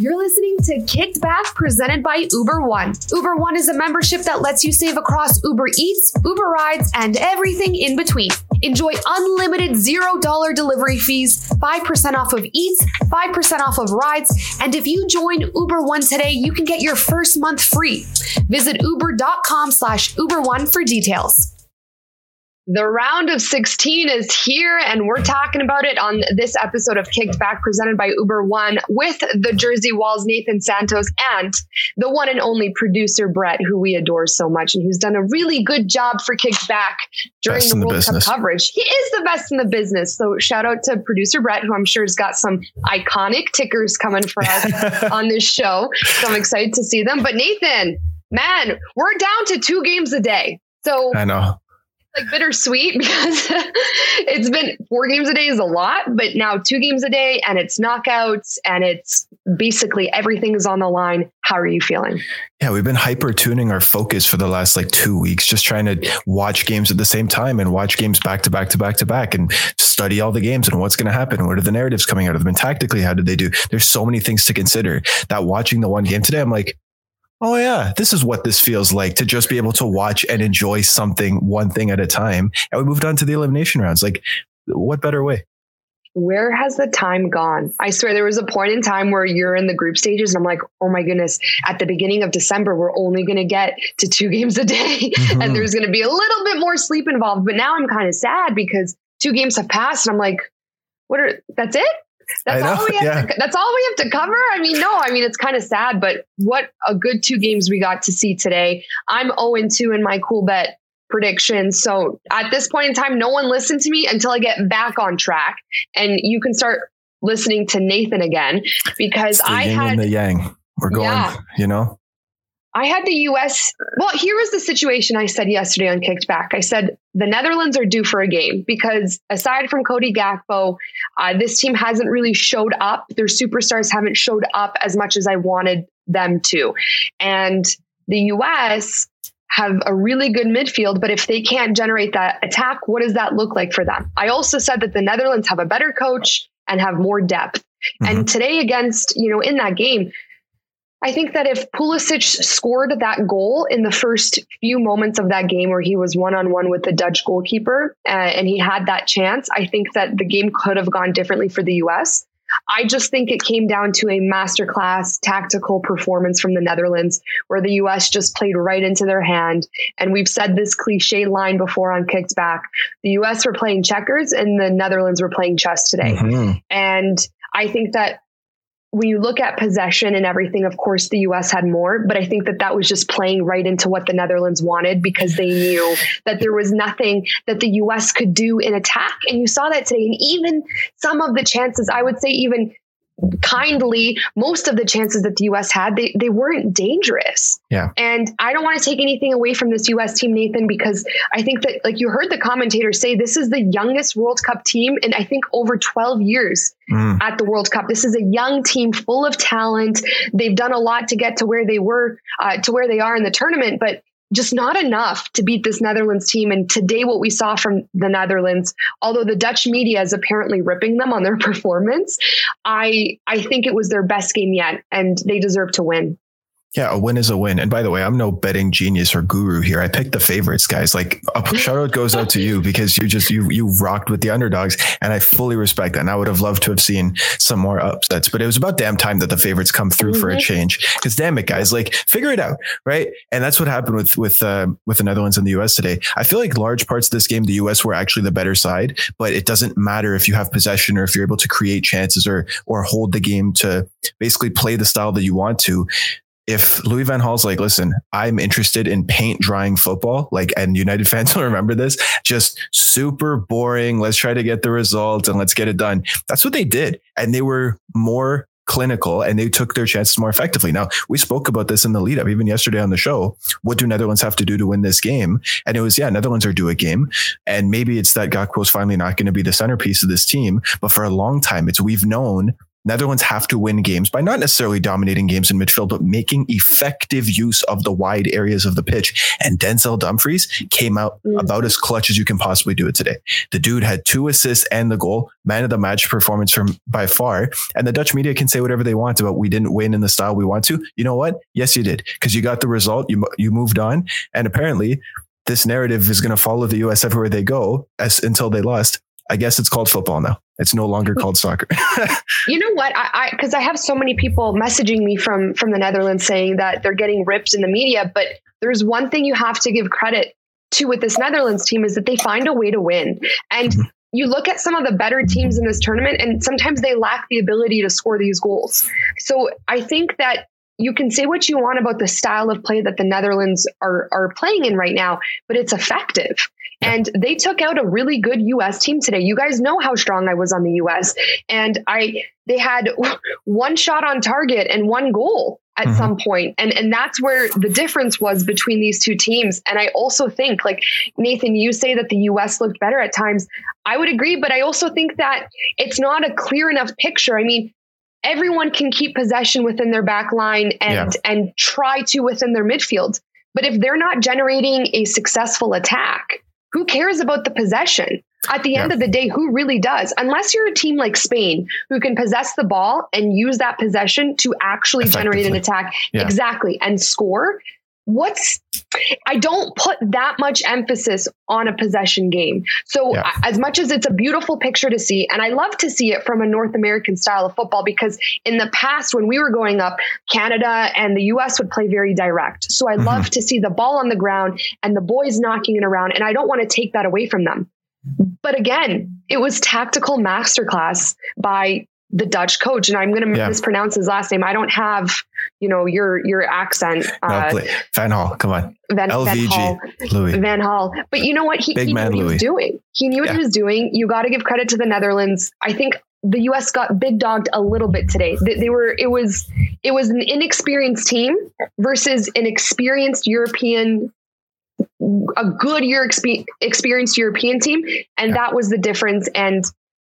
You're listening to Kicked Back presented by Uber One. Uber One is a membership that lets you save across Uber Eats, Uber Rides, and everything in between. Enjoy unlimited $0 delivery fees, 5% off of Eats, 5% off of rides, and if you join Uber One today, you can get your first month free. Visit uber.com slash Uber One for details. The round of 16 is here, and we're talking about it on this episode of Kicked Back presented by Uber One with the Jersey Walls, Nathan Santos, and the one and only producer Brett, who we adore so much and who's done a really good job for Kicked Back during Best the in the World. Cup coverage. He is the best in the business. So shout out to producer Brett, who I'm sure has got some iconic tickers coming for us on this show. So I'm excited to see them. But Nathan, man, we're down to two games a day. So I know. Like bittersweet because it's been four games a day is a lot, but now two games a day and it's knockouts and it's basically everything is on the line. How are you feeling? Yeah, we've been hyper tuning our focus for the last like two weeks, just trying to watch games at the same time and watch games back to back to back to back and study all the games and what's going to happen. What are the narratives coming out of them? And tactically, how did they do? There's so many things to consider that watching the one game today, I'm like, oh yeah, this is what this feels like to just be able to watch and enjoy something one thing at a time. And we moved on to the elimination rounds. Like, what better way? Where has the time gone? I swear there was a point in time where you're in the group stages and I'm like, oh my goodness, at the beginning of December, we're only going to get to two games a day Mhm. and there's going to be a little bit more sleep involved. But now I'm kind of sad because two games have passed and I'm like, what are, that's it? That's all we have yeah. to, that's all we have to cover. I mean, no, I mean, it's kind of sad, but what a good two games we got to see today. I'm 0 2 in my Coolbet predictions. So at this point in time, no one listened to me until I get back on track and you can start listening to Nathan again because I had the yang. We're going, Yeah. you know? I had the US. Well, here was the situation I said yesterday on Kicked Back. I said the Netherlands are due for a game because aside from Cody Gakpo, uh, this team hasn't really showed up. Their superstars haven't showed up as much as I wanted them to. And the US have a really good midfield, but if they can't generate that attack, what does that look like for them? I also said that the Netherlands have a better coach and have more depth. And today against, you know, in that game, I think that if Pulisic scored that goal in the first few moments of that game where he was one on one with the Dutch goalkeeper uh, and he had that chance, I think that the game could have gone differently for the US. I just think it came down to a masterclass tactical performance from the Netherlands where the US just played right into their hand. And we've said this cliche line before on Kicked Back. The US were playing checkers and the Netherlands were playing chess today. Mhm. And I think that when you look at possession and everything, of course, the US had more, but I think that that was just playing right into what the Netherlands wanted because they knew that there was nothing that the US could do in attack. And you saw that today. And even some of the chances, I would say, even kindly, most of the chances that the US had, they, they weren't dangerous. Yeah. And I don't want to take anything away from this US team, Nathan, because I think that, like you heard the commentator say, this is the youngest World Cup team in, I think, over 12 years Mm. at the World Cup. This is a young team full of talent. They've done a lot to get to where they were, uh, to where they are in the tournament, but just not enough to beat this Netherlands team. And today, what we saw from the Netherlands, although the Dutch media is apparently ripping them on their performance, I I think it was their best game yet, and they deserve to win. Yeah, a win is a win. And by the way, I'm no betting genius or guru here. I picked the favorites, guys. Like a shout out goes out to you because you just you you rocked with the underdogs, and I fully respect that. And I would have loved to have seen some more upsets, but it was about damn time that the favorites come through for a Mhm. change. Because damn it, guys, like figure it out, right? And that's what happened with with uh, with the Netherlands and the U.S. today. I feel like large parts of this game, the U.S. were actually the better side, but it doesn't matter if you have possession or if you're able to create chances or or hold the game to basically play the style that you want to if Louis Van Gaal's like, listen, I'm interested in paint drying football, like, and United fans will remember this, just super boring. Let's try to get the result and let's get it done. That's what they did. And they were more clinical and they took their chances more effectively. Now, we spoke about this in the lead up, even yesterday on the show. What do Netherlands have to do to win this game? And it was, yeah, Netherlands are due a game. And maybe it's that Gakpo's finally not going to be the centerpiece of this team. But for a long time, it's we've known Netherlands have to win games by not necessarily dominating games in midfield, but making effective use of the wide areas of the pitch. And Denzel Dumfries came out mm. about as clutch as you can possibly do it today. The dude had two assists and the goal, man of the match performance from by far. And the Dutch media can say whatever they want about we didn't win in the style we want to. You know what? Yes, you did because you got the result. You you moved on, and apparently this narrative is going to follow the U.S. everywhere they go as until they lost. I guess it's called football now. It's no longer called soccer. you know what? I because I, I, have so many people messaging me from from the Netherlands saying that they're getting ripped in the media, but there's one thing you have to give credit to with this Netherlands team is that they find a way to win. And mm-hmm. you look at some of the better teams in this tournament, and sometimes they lack the ability to score these goals. So I think that you can say what you want about the style of play that the Netherlands are are playing in right now, but it's effective. And they took out a really good US team today. You guys know how strong I was on the US. And I they had one shot on target and one goal at mm-hmm. some point. And and that's where the difference was between these two teams. And I also think like Nathan, you say that the US looked better at times. I would agree, but I also think that it's not a clear enough picture. I mean, everyone can keep possession within their back line and yeah. and try to within their midfield. But if they're not generating a successful attack, who cares about the possession? At the end yeah. of the day, who really does? Unless you're a team like Spain who can possess the ball and use that possession to actually generate an attack yeah. exactly and score, what's I don't put that much emphasis on a possession game. So yeah. as much as it's a beautiful picture to see and I love to see it from a North American style of football because in the past when we were growing up Canada and the US would play very direct. So I mm-hmm. love to see the ball on the ground and the boys knocking it around and I don't want to take that away from them. But again, it was tactical masterclass by the Dutch coach, and I'm going to yeah. mispronounce his last name. I don't have, you know, your your accent. Uh, no, Van Hall, come on. Van, LVG, Van Hall, Louis. Van Hall. But you know what? He, Big he man knew what Louis. he was doing. He knew what yeah. he was doing. You got to give credit to the Netherlands. I think the U.S. got big dogged a little bit today. They, they were. It was. It was an inexperienced team versus an experienced European a good year expe- experienced European team, and yeah. that was the difference. And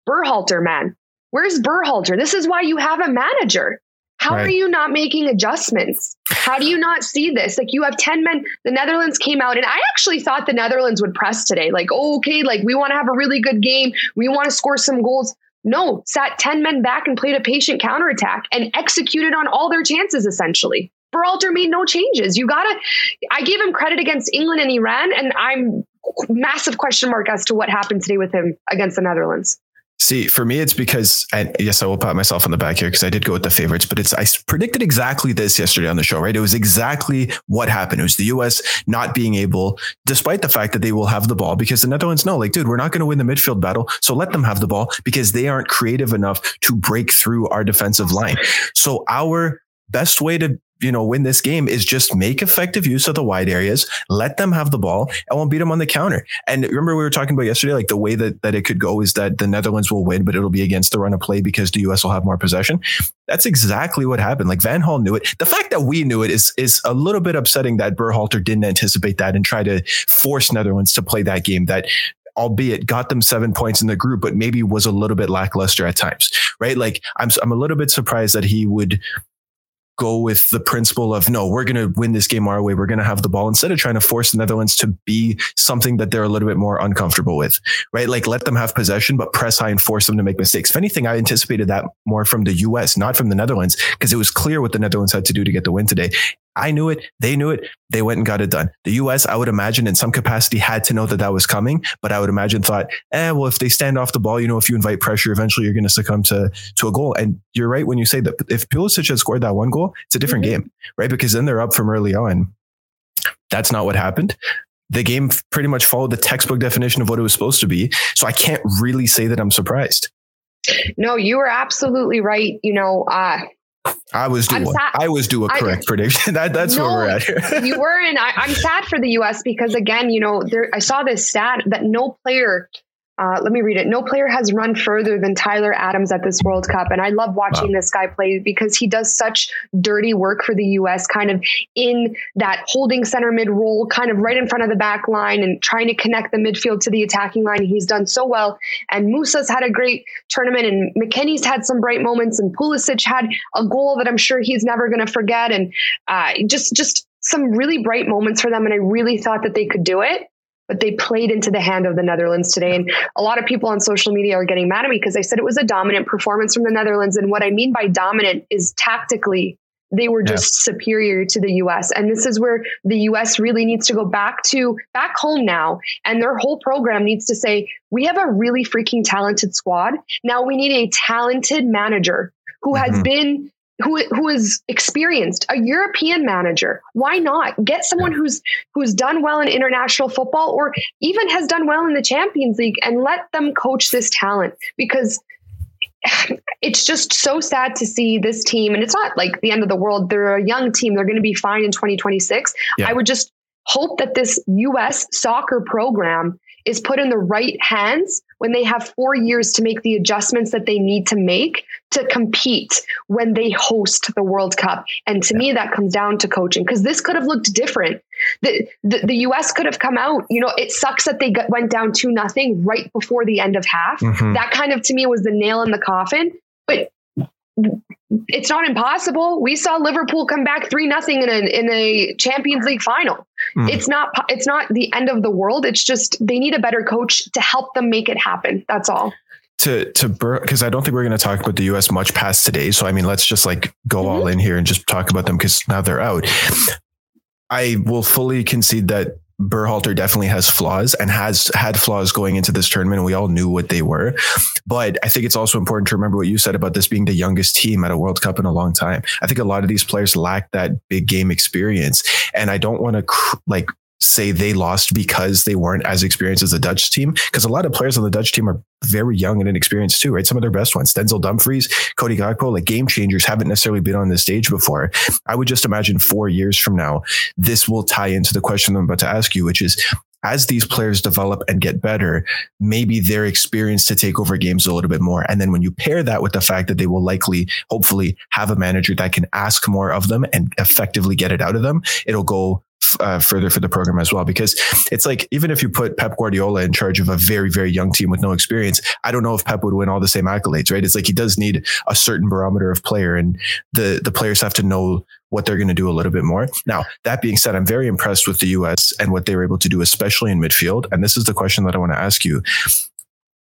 Berhalter, man, Where's Berhalter? This is why you have a manager. How right. are you not making adjustments? How do you not see this? Like you have 10 men. The Netherlands came out and I actually thought the Netherlands would press today. Like, oh, okay, like we want to have a really good game. We want to score some goals. No, sat 10 men back and played a patient counterattack and executed on all their chances essentially. Berhalter made no changes. You gotta, I gave him credit against England and Iran, and I'm massive question mark as to what happened today with him against the Netherlands. See, for me, it's because, and yes, I will pat myself on the back here because I did go with the favorites, but it's, I predicted exactly this yesterday on the show, right? It was exactly what happened. It was the US not being able, despite the fact that they will have the ball, because the Netherlands know, like, dude, we're not going to win the midfield battle. So let them have the ball because they aren't creative enough to break through our defensive line. So our best way to you know, win this game is just make effective use of the wide areas, let them have the ball, and we'll beat them on the counter. And remember, we were talking about yesterday, like the way that, that it could go is that the Netherlands will win, but it'll be against the run of play because the US will have more possession. That's exactly what happened. Like Van Gaal knew it. The fact that we knew it is is a little bit upsetting that Berhalter didn't anticipate that and try to force Netherlands to play that game that albeit got them seven points in the group, but maybe was a little bit lackluster at times, right? Like I'm, I'm a little bit surprised that he would go with the principle of no, we're going to win this game our way. We're going to have the ball instead of trying to force the Netherlands to be something that they're a little bit more uncomfortable with, right? Like let them have possession, but press high and force them to make mistakes. If anything, I anticipated that more from the US, not from the Netherlands, because it was clear what the Netherlands had to do to get the win today. I knew it. They knew it. They went and got it done. The US, I would imagine in some capacity had to know that that was coming, but I would imagine thought, eh, well, if they stand off the ball, you know, if you invite pressure, eventually you're going to succumb to, to a goal. And you're right when you say that if Pulisic had scored that one goal, it's a different mm-hmm. game, right? Because then they're up from early on. That's not what happened. The game pretty much followed the textbook definition of what it was supposed to be. So I can't really say that I'm surprised. No, you were absolutely right. You know, uh, I was due. I was do a correct I, prediction. That, that's no, where we're at here. you were, and I, am sad for the U.S. because again, you know, there. I saw this stat that no player uh, let me read it. No player has run further than Tyler Adams at this World Cup. And I love watching wow. this guy play because he does such dirty work for the U.S., kind of in that holding center mid role, kind of right in front of the back line and trying to connect the midfield to the attacking line. He's done so well. And Musah's had a great tournament, and McKennie's had some bright moments, and Pulisic had a goal that I'm sure he's never going to forget. And uh, just, just some really bright moments for them. And I really thought that they could do it but they played into the hand of the Netherlands today. And a lot of people on social media are getting mad at me because I said it was a dominant performance from the Netherlands. And what I mean by dominant is tactically, they were just yeah. superior to the US. And this is where the US really needs to go back to back home now. And their whole program needs to say, we have a really freaking talented squad. Now we need a talented manager who has mm-hmm. been who who is experienced, a European manager. Why not get someone who's who's done well in international football or even has done well in the Champions League and let them coach this talent because it's just so sad to see this team and it's not like the end of the world. They're a young team. They're going to be fine in 2026. Yeah. I would just hope that this US soccer program is put in the right hands when they have four years to make the adjustments that they need to make to compete when they host the World Cup. And to yeah. me, that comes down to coaching because this could have looked different. The, the, the US could have come out, you know, it sucks that they got, went down to nothing right before the end of half. Mm-hmm. That kind of to me was the nail in the coffin. But it's not impossible. We saw Liverpool come back three nothing in a in a Champions League final. Mm. It's not it's not the end of the world. It's just they need a better coach to help them make it happen. That's all. To to because I don't think we're going to talk about the U.S. much past today. So I mean, let's just like go mm-hmm. all in here and just talk about them because now they're out. I will fully concede that Berhalter definitely has flaws and has had flaws going into this tournament. And we all knew what they were. But I think it's also important to remember what you said about this being the youngest team at a World Cup in a long time. I think a lot of these players lack that big game experience. And I don't want to cr- like say they lost because they weren't as experienced as the Dutch team. Because a lot of players on the Dutch team are very young and inexperienced too, right? Some of their best ones, Denzel Dumfries, Cody Gakpo, like game changers haven't necessarily been on this stage before. I would just imagine four years from now, this will tie into the question I'm about to ask you, which is as these players develop and get better, maybe their experience to take over games a little bit more. And then when you pair that with the fact that they will likely, hopefully have a manager that can ask more of them and effectively get it out of them, it'll go uh, further for the program as well. Because it's like, even if you put Pep Guardiola in charge of a very, very young team with no experience, I don't know if Pep would win all the same accolades, right? It's like he does need a certain barometer of player and the, the players have to know what they're going to do a little bit more. Now, that being said, I'm very impressed with the US and what they were able to do, especially in midfield. And this is the question that I want to ask you.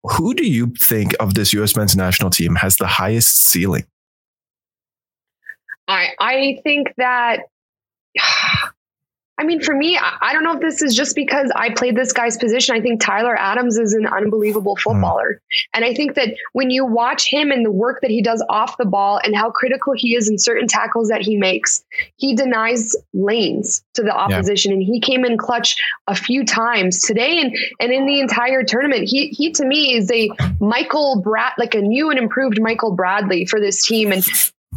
Who do you think of this US men's national team has the highest ceiling? I I think that I mean, for me, I, don't know if this is just because I played this guy's position. I think Tyler Adams is an unbelievable hmm. footballer. Mm. And I think that when you watch him and the work that he does off the ball and how critical he is in certain tackles that he makes, he denies lanes to the opposition. Yeah. And he came in clutch a few times today and, and in the entire tournament. He, he to me is a Michael Brad, like a new and improved Michael Bradley for this team. And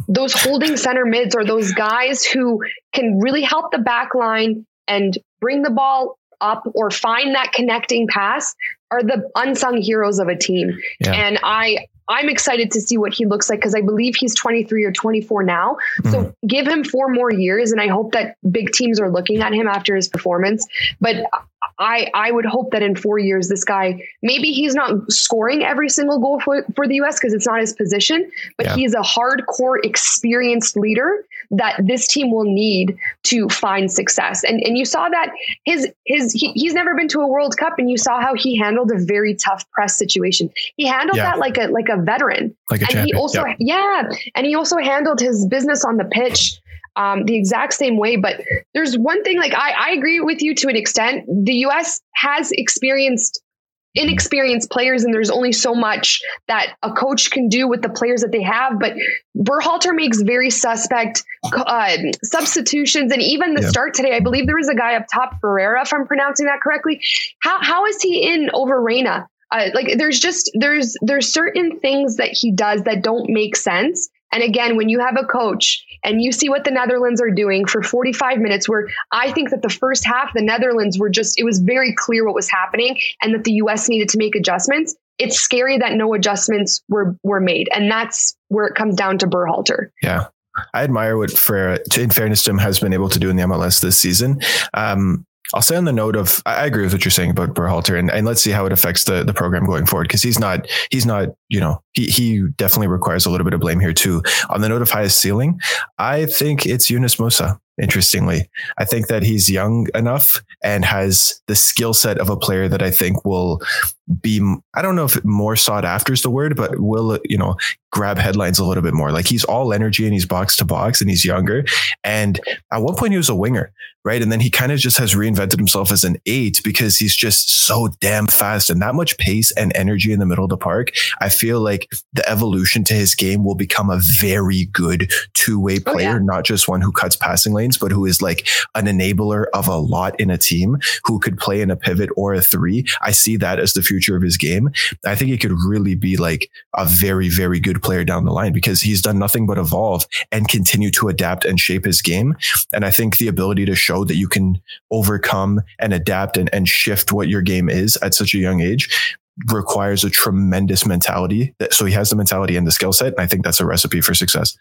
those holding center mids are those guys who can really help the back line and bring the ball up or find that connecting pass are the unsung heroes of a team. Yeah. And I I'm excited to see what he looks like because I believe he's 23 or 24 now. Mm-hmm. So give him four more years and I hope that big teams are looking at him after his performance. But I I would hope that in four years, this guy maybe he's not scoring every single goal for, for the U.S. because it's not his position, but yeah. he's a hardcore, experienced leader that this team will need to find success. And and you saw that his his he, he's never been to a World Cup, and you saw how he handled a very tough press situation. He handled yeah. that like a like a veteran, like a and champion. he also yep. yeah, and he also handled his business on the pitch um, the exact same way. But there's one thing, like I, I agree with you to an extent. The U.S. has experienced inexperienced players and there's only so much that a coach can do with the players that they have but Berhalter makes very suspect uh, substitutions and even the yeah. start today I believe there was a guy up top Ferreira if I'm pronouncing that correctly how how is he in over Reyna uh, like there's just there's there's certain things that he does that don't make sense And again, when you have a coach and you see what the Netherlands are doing for 45 minutes, where I think that the first half, the Netherlands were just, it was very clear what was happening and that the US needed to make adjustments. It's scary that no adjustments were were made. And that's where it comes down to Berhalter. Yeah. I admire what Ferreira, in fairness to him, has been able to do in the MLS this season. Um, I'll say on the note of I agree with what you're saying about Berhalter and, and let's see how it affects the, the program going forward because he's not he's not you know he he definitely requires a little bit of blame here too. On the note of highest ceiling, I think it's Yunus Musah interestingly. I think that he's young enough and has the skill set of a player that I think will be, I don't know if more sought after is the word, but will, you know, grab headlines a little bit more. Like he's all energy and he's box to box and he's younger. And at one point he was a winger, right? And then he kind of just has reinvented himself as an eight because he's just so damn fast and that much pace and energy in the middle of the park. I feel like the evolution to his game will become a very good two way player, oh, yeah. not just one who cuts passing lanes, but who is like an enabler of a lot in a team who could play in a pivot or a three. I see that as the future of his game. I think he could really be like a very, very good player down the line because he's done nothing but evolve and continue to adapt and shape his game. And I think the ability to show that you can overcome and adapt and, and shift what your game is at such a young age requires a tremendous mentality. So he has the mentality and the skill set. And I think that's a recipe for success.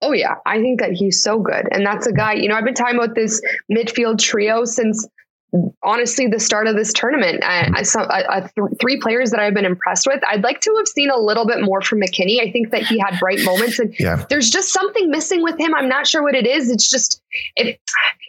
Oh yeah, I think that he's so good, and that's a guy. You know, I've been talking about this midfield trio since honestly the start of this tournament. I, I saw th- three players that I've been impressed with. I'd like to have seen a little bit more from McKennie. I think that he had bright moments, and yeah. there's just something missing with him. I'm not sure what it is. It's just if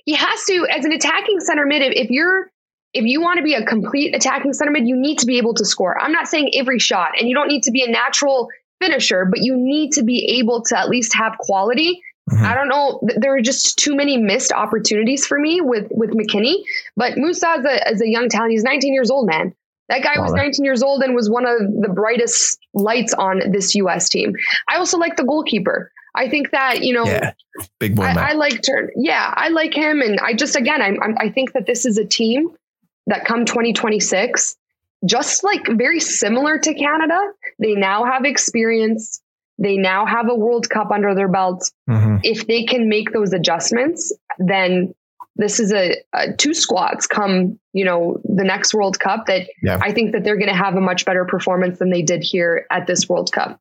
he has to as an attacking center mid. If, if you're if you want to be a complete attacking center mid, you need to be able to score. I'm not saying every shot, and you don't need to be a natural finisher, but you need to be able to at least have quality. Mm-hmm. I don't know. There are just too many missed opportunities for me with with McKennie. But Musah as a, as a young talent, he's 19 years old, man. That guy was 19 years old and was one of the brightest lights on this U.S. team. I also like the goalkeeper. I think that you know, yeah, big boy. I, I like turn. Yeah, I like him, and I just again, I'm. I think that this is a team that come 2026 just like very similar to Canada, they now have experience. They now have a World Cup under their belts. Mm-hmm. If they can make those adjustments, then this is a, a, two squads come, you know, the next World Cup that yeah. I think that they're going to have a much better performance than they did here at this World Cup.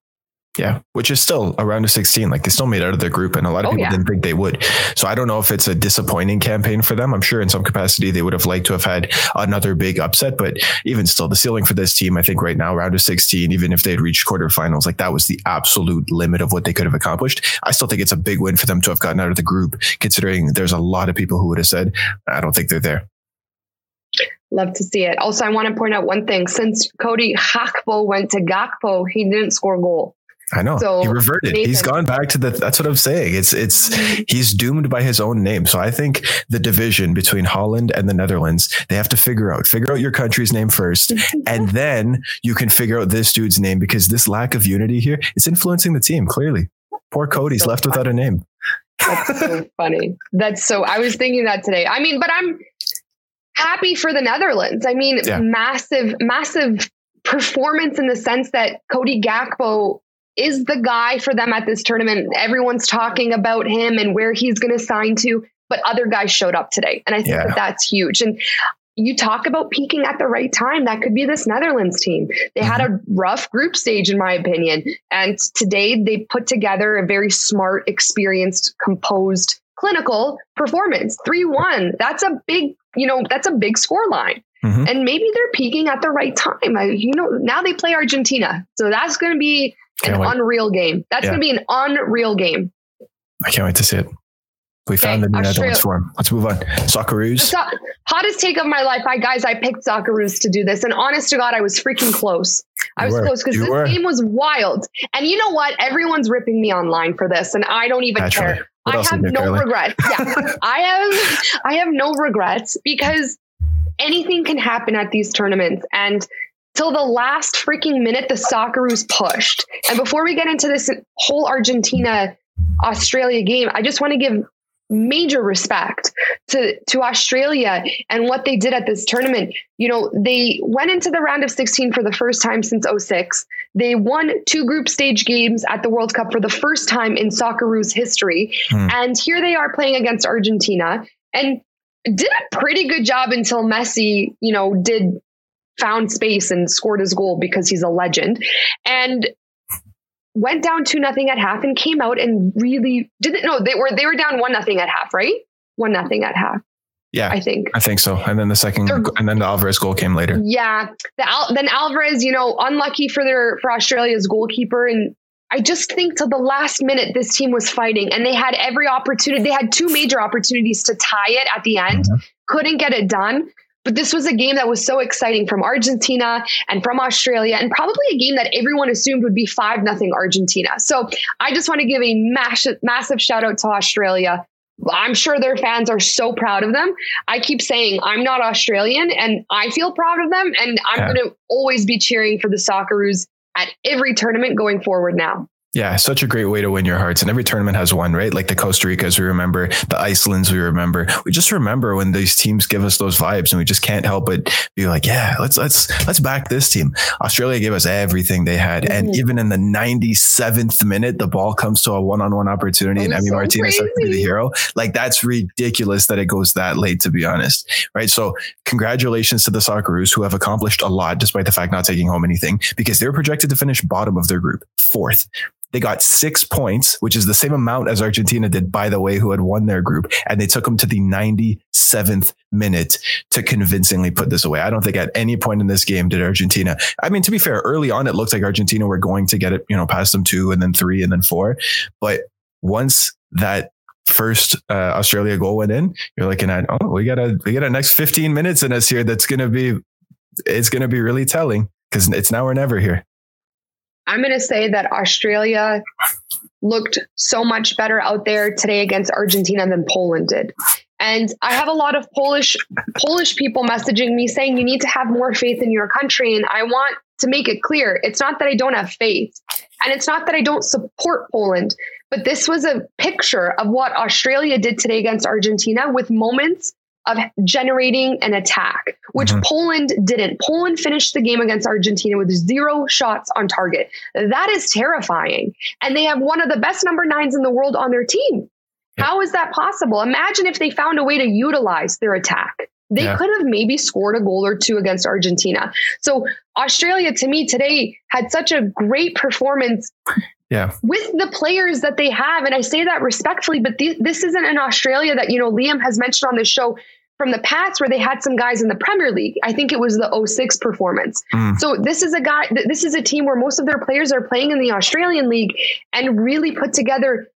Yeah, which is still around a round of 16. Like they still made out of their group, and a lot of oh, people yeah. didn't think they would. So I don't know if it's a disappointing campaign for them. I'm sure in some capacity they would have liked to have had another big upset, but even still, the ceiling for this team, I think right now, round of 16, even if they had reached quarterfinals, like that was the absolute limit of what they could have accomplished. I still think it's a big win for them to have gotten out of the group, considering there's a lot of people who would have said, I don't think they're there. Love to see it. Also, I want to point out one thing. Since Cody Gakpo went to Gakpo, he didn't score a goal. I know so he reverted. Nathan. He's gone back to the. That's what I'm saying. It's it's mm-hmm. he's doomed by his own name. So I think the division between Holland and the Netherlands, they have to figure out figure out your country's name first, and then you can figure out this dude's name because this lack of unity here is influencing the team clearly. Poor Cody's so left funny. without a name. That's so funny. That's so. I was thinking that today. I mean, but I'm happy for the Netherlands. I mean, yeah. massive, massive performance in the sense that Cody Gakpo is the guy for them at this tournament. Everyone's talking about him and where he's going to sign to, but other guys showed up today. And I think yeah. that that's huge. And you talk about peaking at the right time. That could be this Netherlands team. They mm-hmm. had a rough group stage, in my opinion. And today they put together a very smart, experienced, composed, clinical performance. 3 1. That's a big, you know, that's a big score line. Mm-hmm. And maybe they're peaking at the right time. I, you know, now they play Argentina. So that's going to be can't an wait. unreal game. That's yeah. going to be an unreal game. I can't wait to see it. We okay, found the new Netherlands form. Let's move on. Socceroos. hottest take of my life. I guys, I picked Socceroos to do this, and honest to God, I was freaking close. I was close because this were. game was wild. And you know what? Everyone's ripping me online for this, and I don't even Naturally. care. What I have no regrets. Yeah, I have. I have no regrets because anything can happen at these tournaments, and till the last freaking minute the Socceroos pushed. And before we get into this whole Argentina Australia game, I just want to give major respect to to Australia and what they did at this tournament. You know, they went into the round of 16 for the first time since 06. They won two group stage games at the World Cup for the first time in Socceroos history. Hmm. And here they are playing against Argentina and did a pretty good job until Messi, you know, did found space and scored his goal because he's a legend. And went down two nothing at half and came out and really didn't know they were they were down one nothing at half right? One nothing at half yeah i think. I think so. And then the 2nd and then the alvarez goal came later. Yeah the Al, then alvarez you know unlucky for their for australia's goalkeeper. And i just think to the last minute this team was fighting and they had every opportunity they had two major opportunities to tie it at the end. Mm-hmm. couldn't get it done but this was a game that was so exciting from Argentina and from Australia, and probably a game that everyone assumed would be 5 nothing Argentina. So I just want to give a massive, massive shout out to Australia. I'm sure their fans are so proud of them. I keep saying I'm not Australian and I feel proud of them. And I'm yeah. going to always be cheering for the Socceroos at every tournament going forward now. Yeah, such a great way to win your hearts. And every tournament has one, right? Like the Costa Ricas we remember, the Icelands we remember. We just remember when these teams give us those vibes and we just can't help but be like, yeah, let's let's let's back this team. Australia gave us everything they had. Mm-hmm. And even in the 97th minute, the ball comes to a one-on-one opportunity and Emi so Martinez has to be the hero. Like that's ridiculous that it goes that late, to be honest. Right. So congratulations to the Socceroos who have accomplished a lot despite the fact not taking home anything because they're projected to finish bottom of their group, fourth. They got six points, which is the same amount as Argentina did, by the way, who had won their group. And they took them to the 97th minute to convincingly put this away. I don't think at any point in this game did Argentina. I mean, to be fair, early on, it looked like Argentina were going to get it, you know, past them two and then three and then four. But once that first uh, Australia goal went in, you're looking at, oh, we got a, we got a next 15 minutes in us here. That's going to be, it's going to be really telling because it's now or never here. I'm going to say that Australia looked so much better out there today against Argentina than Poland did. And I have a lot of Polish Polish people messaging me saying you need to have more faith in your country and I want to make it clear it's not that I don't have faith and it's not that I don't support Poland, but this was a picture of what Australia did today against Argentina with moments of generating an attack, which mm-hmm. Poland didn't. Poland finished the game against Argentina with zero shots on target. That is terrifying. And they have one of the best number nines in the world on their team. Yeah. How is that possible? Imagine if they found a way to utilize their attack. They yeah. could have maybe scored a goal or two against Argentina. So Australia, to me, today had such a great performance yeah. with the players that they have. And I say that respectfully, but th- this isn't an Australia that, you know, Liam has mentioned on the show from the past where they had some guys in the Premier League. I think it was the 06 performance. Mm. So this is a guy, this is a team where most of their players are playing in the Australian League and really put together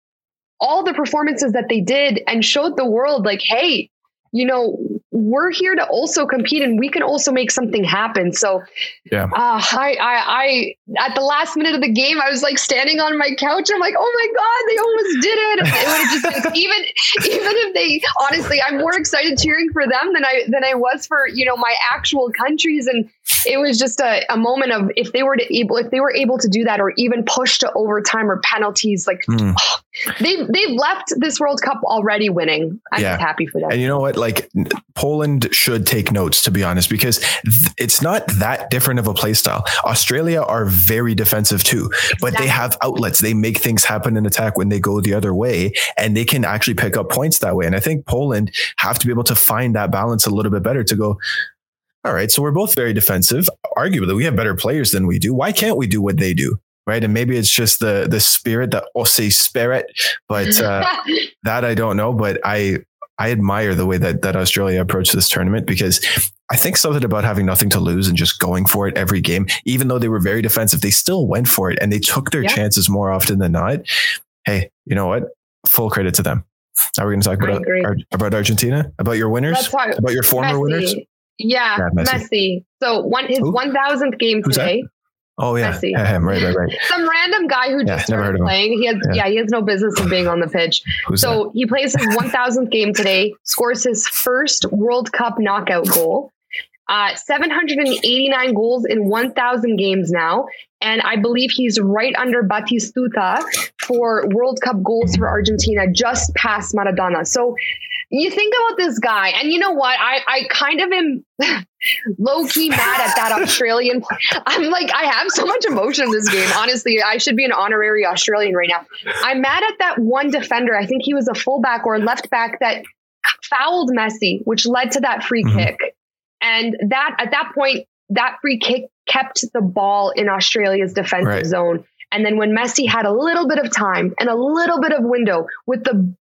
all the performances that they did and showed the world like, hey, you know, we're here to also compete and we can also make something happen. So, yeah, uh, I, I, I, at the last minute of the game, I was like standing on my couch. I'm like, oh my God, they almost did it. It would have just been, even, even if they, honestly, I'm more excited cheering for them than I, than I was for, you know, my actual countries. And it was just a, a moment of if they were to able, if they were able to do that or even push to overtime or penalties, like mm. oh, they, they've left this World Cup already winning. I'm yeah. happy for them. And you know what? Like, Poland should take notes, to be honest, because th- it's not that different of a play style. Australia are very defensive too, but exactly. they have outlets. They make things happen in attack when they go the other way, and they can actually pick up points that way. And I think Poland have to be able to find that balance a little bit better to go. All right, so we're both very defensive. Arguably, we have better players than we do. Why can't we do what they do? right? And maybe it's just the the spirit, the Aussie spirit, but uh, that I don't know. But I I admire the way that that Australia approached this tournament because I think something about having nothing to lose and just going for it every game, even though they were very defensive, they still went for it and they took their yeah. chances more often than not. Hey, you know what? Full credit to them. Are we going to talk about about Argentina? About your winners? About your former Messi. winners? Yeah, Messi. Messi. So one his one thousandth game Who's today. That? Oh yeah, yeah him. Right, right, right. Some random guy who just yeah, started playing. He has, yeah. yeah. he has no business of being on the pitch. Who's so that? he plays his 1,000th game today, scores his first World Cup knockout goal, Uh, 789 goals in 1,000 games now. And I believe he's right under Batistuta for World Cup goals for Argentina, just past Maradona. So you think about this guy, and you know what? I, I kind of am low key mad at that Australian. I'm like, I have so much emotion in this game. Honestly, I should be an honorary Australian right now. I'm mad at that one defender. I think he was a fullback or left back that fouled Messi, which led to that free mm-hmm. kick. And that at that point, that free kick kept the ball in Australia's defensive right. zone. And then when Messi had a little bit of time and a little bit of window with the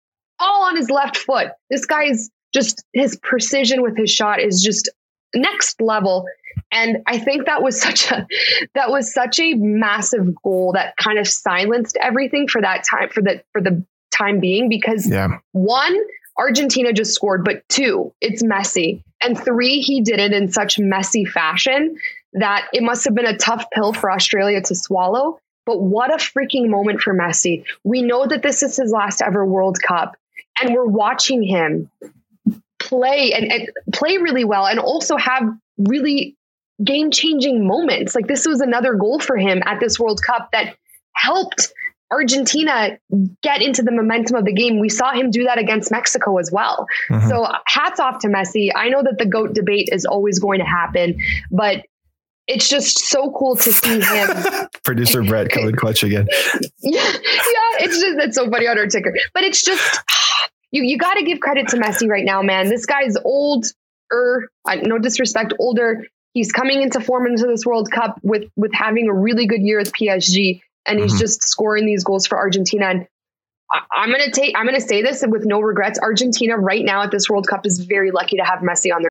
ball on his left foot, this guy's just his precision with his shot is just next level. And I think that was such a that was such a massive goal that kind of silenced everything for that time for the for the time being because yeah. one Argentina just scored, but two, it's Messi. And three, he did it in such messy fashion that it must have been a tough pill for Australia to swallow. But what a freaking moment for Messi. We know that this is his last ever World Cup, and we're watching him play and, and play really well and also have really game changing moments. Like this was another goal for him at this World Cup that helped Argentina get into the momentum of the game. We saw him do that against Mexico as well. Mm-hmm. So hats off to Messi. I know that the GOAT debate is always going to happen, but it's just so cool to see him. Producer Brett coming clutch again. yeah, yeah, it's just it's so funny on our ticker. But it's just you you got to give credit to Messi right now, man. This guy's old, er, no disrespect, older. He's coming into form into this World Cup with with having a really good year with PSG and he's mm-hmm. just scoring these goals for Argentina. And I, am to take, I'm going to say this with no regrets. Argentina right now at this World Cup is very lucky to have Messi on their.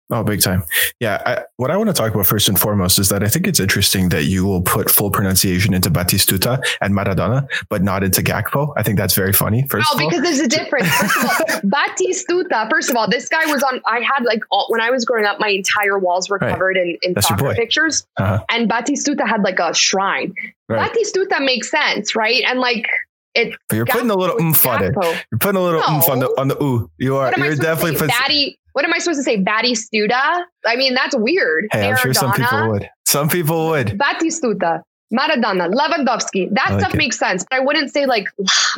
Oh, big time. Yeah. I, what I want to talk about first and foremost is that I think it's interesting that you will put full pronunciation into Batistuta and Maradona, but not into Gakpo. I think that's very funny. First oh, because there's a difference. First all, Batistuta, first of all, this guy was on, I had like, all, when I was growing up, my entire walls were right. covered in, in soccer pictures. Uh-huh. And Batistuta had like a shrine. Right. Batistuta makes sense, right? And like, it, but you're putting a little oomph on it. You're putting a little no. oomph on the on the ooh. You are. You're definitely putting. Batty, what am I supposed to say? Batistuta? I mean, that's weird. Hey, Maradona, I'm sure some people would. Some people would. Batistuta, Maradona, Lewandowski. That like stuff it. makes sense. But I wouldn't say like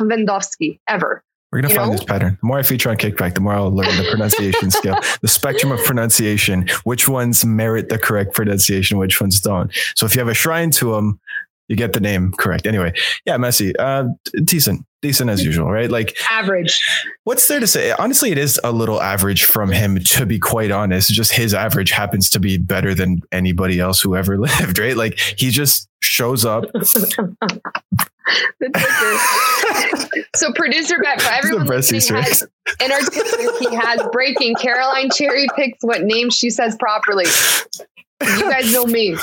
Lewandowski ever. We're going to find know? this pattern. The more I feature on Kicked Back, the more I'll learn the pronunciation scale, the spectrum of pronunciation, which ones merit the correct pronunciation, which ones don't. So if you have a shrine to them, you get the name correct. Anyway, yeah, Messi, uh, decent, decent as usual, right? Like average. What's there to say? Honestly, it is a little average from him, to be quite honest. Just his average happens to be better than anybody else who ever lived, right? Like he just shows up. so producer Brett for everyone listening has, in our he has breaking Caroline Cherry picks what name she says properly. You guys know me.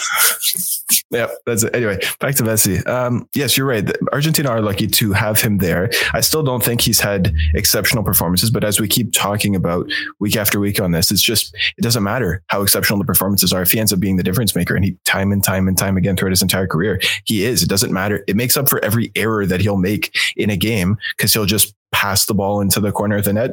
yeah, that's it. Anyway, back to Messi. Um, yes, you're right. Argentina are lucky to have him there. I still don't think he's had exceptional performances, but as we keep talking about week after week on this, it's just it doesn't matter how exceptional the performances are if he ends up being the difference maker, and he time and time and time again throughout his entire career, he is. It doesn't matter. It makes up for every error that he'll make in a game because he'll just pass the ball into the corner of the net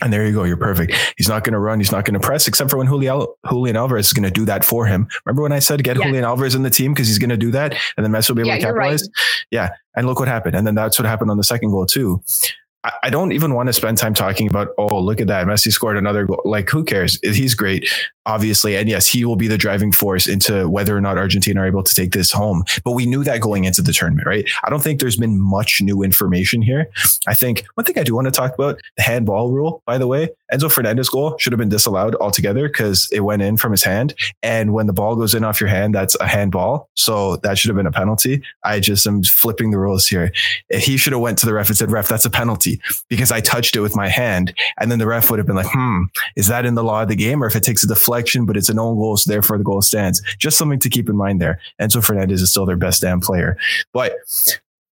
and there you go. You're perfect. He's not going to run. He's not going to press, except for when Julian, Julian Alvarez is going to do that for him. Remember when I said get yeah. Julian Alvarez in the team because he's going to do that, and then Messi will be able yeah, to capitalize. Right. Yeah, and look what happened. And then that's what happened on the second goal too. I don't even want to spend time talking about, oh, look at that. Messi scored another goal. Like, who cares? He's great, obviously. And yes, he will be the driving force into whether or not Argentina are able to take this home. But we knew that going into the tournament, right? I don't think there's been much new information here. I think one thing I do want to talk about the handball rule, by the way. Enzo Fernandez goal should have been disallowed altogether because it went in from his hand. And when the ball goes in off your hand, that's a handball. So that should have been a penalty. I just am flipping the rules here. He should have went to the ref and said, ref, that's a penalty because I touched it with my hand. And then the ref would have been like, hmm, is that in the law of the game? Or if it takes a deflection, but it's an own goal, so therefore the goal stands. Just something to keep in mind there. Enzo Fernandez is still their best damn player. But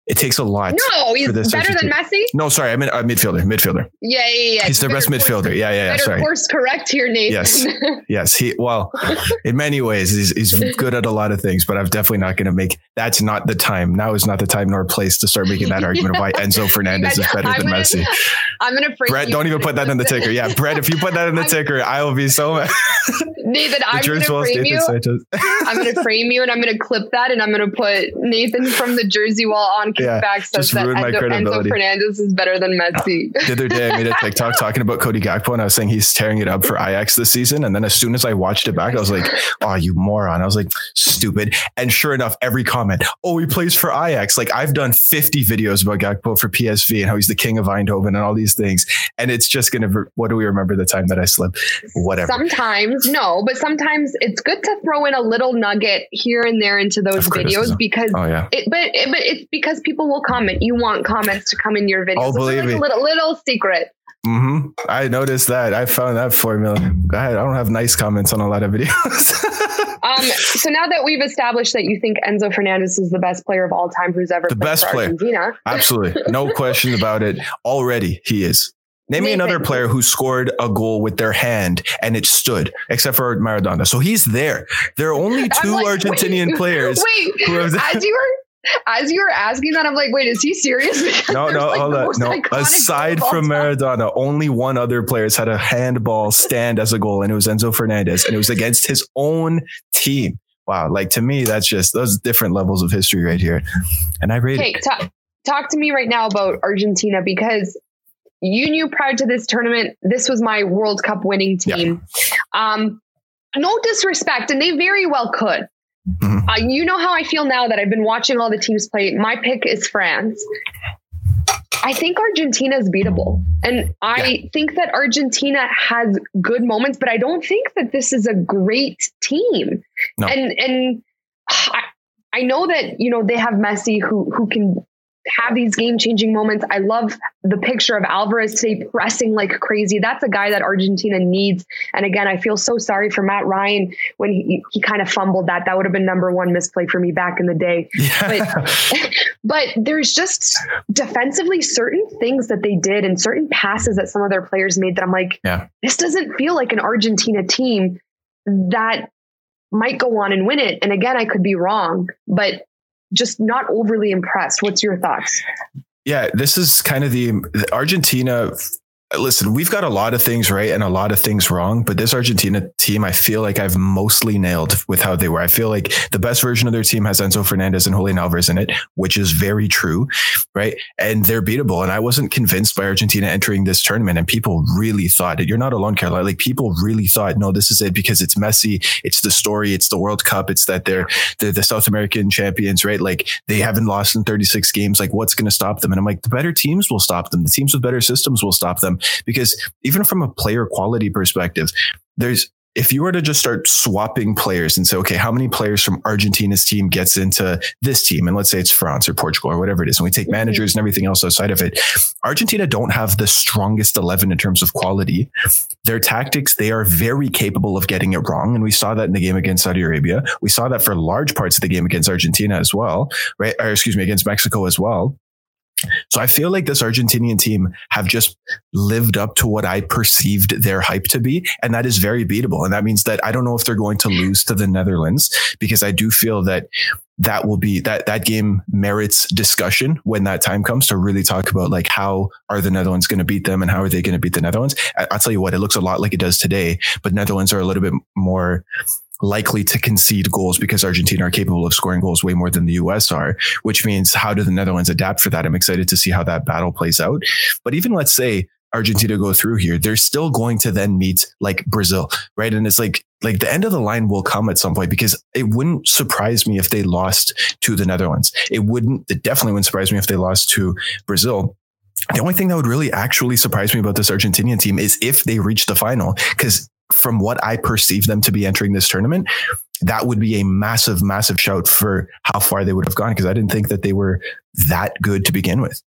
It takes a lot. No, he's better than Messi. No, sorry, I mean uh, midfielder. Midfielder. Yeah, yeah, yeah. He's the best midfielder. Yeah, yeah. Better sorry. course correct here, Nathan. Yes, yes. He well, in many ways, he's, he's good at a lot of things, but I'm definitely not going to make. That's not the time. Now is not the time nor place to start making that argument of why Enzo Fernandez is better I'm than gonna, Messi. I'm gonna frame Brett, you don't even put that in the ticker. Yeah, Brett, if you put that in the ticker, I will be so mad. Nathan, I'm gonna frame you. I'm gonna frame you, and I'm gonna clip that, and I'm gonna put Nathan from the Jersey Wall on Yeah, Kicked Back says just that my Enzo, Enzo. Fernandez is better than Messi. the other day I made a TikTok talking about Cody Gakpo and I was saying he's tearing it up for Ajax this season. And then as soon as I watched it back, I was like, oh, you moron. I was like, stupid. And sure enough, every comment, oh, he plays for Ajax. Like I've done 50 videos about Gakpo for PSV and how he's the king of Eindhoven and all these things. And it's just going to, what do we remember the time that I slipped? Whatever. Sometimes, no, but sometimes it's good to throw in a little nugget here and there into those videos because oh, yeah. it, but it, but it's because people will comment. You want comments to come in your videos. Oh, believe like me. a little little secret. hmm I noticed that. I found that formula. Go ahead. I don't have nice comments on a lot of videos. Um, so now that we've established that you think Enzo Fernandez is the best player of all time who's ever The best player. Argentina, Absolutely. No question about it. Already he is. Name me another player who scored a goal with their hand and it stood, except for Maradona. So he's there. There are only two like, Argentinian wait, players. Wait, who have- as you were as you were asking that, I'm like, wait, is he serious? Because No, no, like, hold on. No, aside from. Maradona, only one other player has had a handball stand as a goal, and it was Enzo Fernandez, and it was against his own team. Wow, like to me, that's just those different levels of history right here. And I rate Okay, it. talk, talk to me right now about Argentina because you knew prior to this tournament, this was my World Cup winning team. Um, no disrespect, and they very well could. Mhm. Uh, you know how I feel now that I've been watching all the teams play. My pick is France. I think Argentina is beatable. And I think that Argentina has good moments, but I don't think that this is a great team. No. And and I, I know that, you know, they have Messi who who can have these game changing moments. I love the picture of Alvarez today pressing like crazy. That's a guy that Argentina needs. And again, I feel so sorry for Matt Ryan when he, he kind of fumbled that. That would have been number one misplay for me back in the day. Yeah. But there's just defensively certain things that they did and certain passes that some of their players made that I'm like, Yeah. this doesn't feel like an Argentina team that might go on and win it. And again, I could be wrong, but just not overly impressed. What's your thoughts? Yeah, this is kind of the, Argentina. Listen, we've got a lot of things right and a lot of things wrong, but this Argentina team, I feel like I've mostly nailed with how they were. I feel like the best version of their team has Enzo Fernandez and Julian Alvarez in it, which is very true, right? And they're beatable. And I wasn't convinced by Argentina entering this tournament, and people really thought it. You're not alone, Caroline. Like people really thought, no, this is it because it's Messi. it's the story, it's the World Cup, it's that they're they're the South American champions, right? Like they haven't lost in 36 games. Like what's going to stop them? And I'm like, the better teams will stop them. The teams with better systems will stop them because even from a player quality perspective, there's if you were to just start swapping players and say, okay, how many players from Argentina's team gets into this team? And let's say it's France or Portugal or whatever it is. And we take mm-hmm. managers and everything else outside of it. Argentina don't have the strongest 11 in terms of quality. Their tactics, they are very capable of getting it wrong. And we saw that in the game against Saudi Arabia. We saw that for large parts of the game against Argentina as well, right? Or excuse me, against Mexico as well. So I feel like this Argentinian team have just lived up to what I perceived their hype to be. And that is very beatable. And that means that I don't know if they're going to lose to the Netherlands because I do feel that that will be that that game merits discussion when that time comes to really talk about like how are the Netherlands going to beat them and how are they going to beat the Netherlands. I, I'll tell you what, it looks a lot like it does today, but Netherlands are a little bit more likely to concede goals because Argentina are capable of scoring goals way more than the US are, which means how do the Netherlands adapt for that? I'm excited to see how that battle plays out. But even let's say Argentina go through here, they're still going to then meet like Brazil, right? And it's like, like the end of the line will come at some point because it wouldn't surprise me if they lost to the Netherlands. It wouldn't, it definitely wouldn't surprise me if they lost to Brazil. The only thing that would really actually surprise me about this Argentinian team is if they reach the final, because from what I perceive them to be entering this tournament, that would be a massive, massive shout for how far they would have gone. Because I didn't think that they were that good to begin with.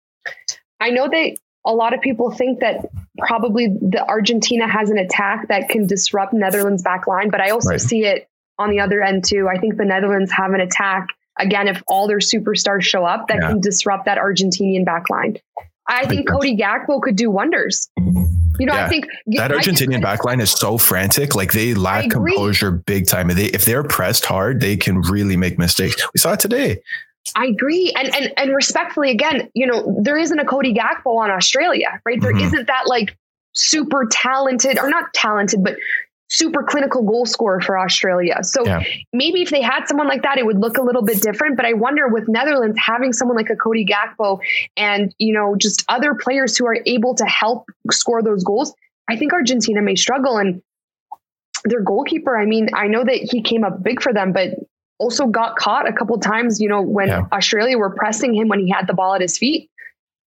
I know that a lot of people think that probably the Argentina has an attack that can disrupt Netherlands back line, but I also Right. see it on the other end too. I think the Netherlands have an attack again, if all their superstars show up, that yeah. can disrupt that Argentinian backline. I think Cody Gakpo could do wonders. Mm-hmm. You know, yeah. I think that Argentinian backline is so frantic. Like they lack composure big time. They, if they're pressed hard, they can really make mistakes. We saw it today. I agree. And and and respectfully, again, you know, there isn't a Cody Gakpo on Australia, right? There mm-hmm. not that like super talented or not talented, but super clinical goal scorer for Australia. So yeah. maybe if they had someone like that, it would look a little bit different. But I wonder with Netherlands having someone like a Cody Gakpo and, you know, just other players who are able to help score those goals, I think Argentina may struggle. And their goalkeeper, I mean, I know that he came up big for them, but also got caught a couple times, you know, when yeah. Australia were pressing him when he had the ball at his feet.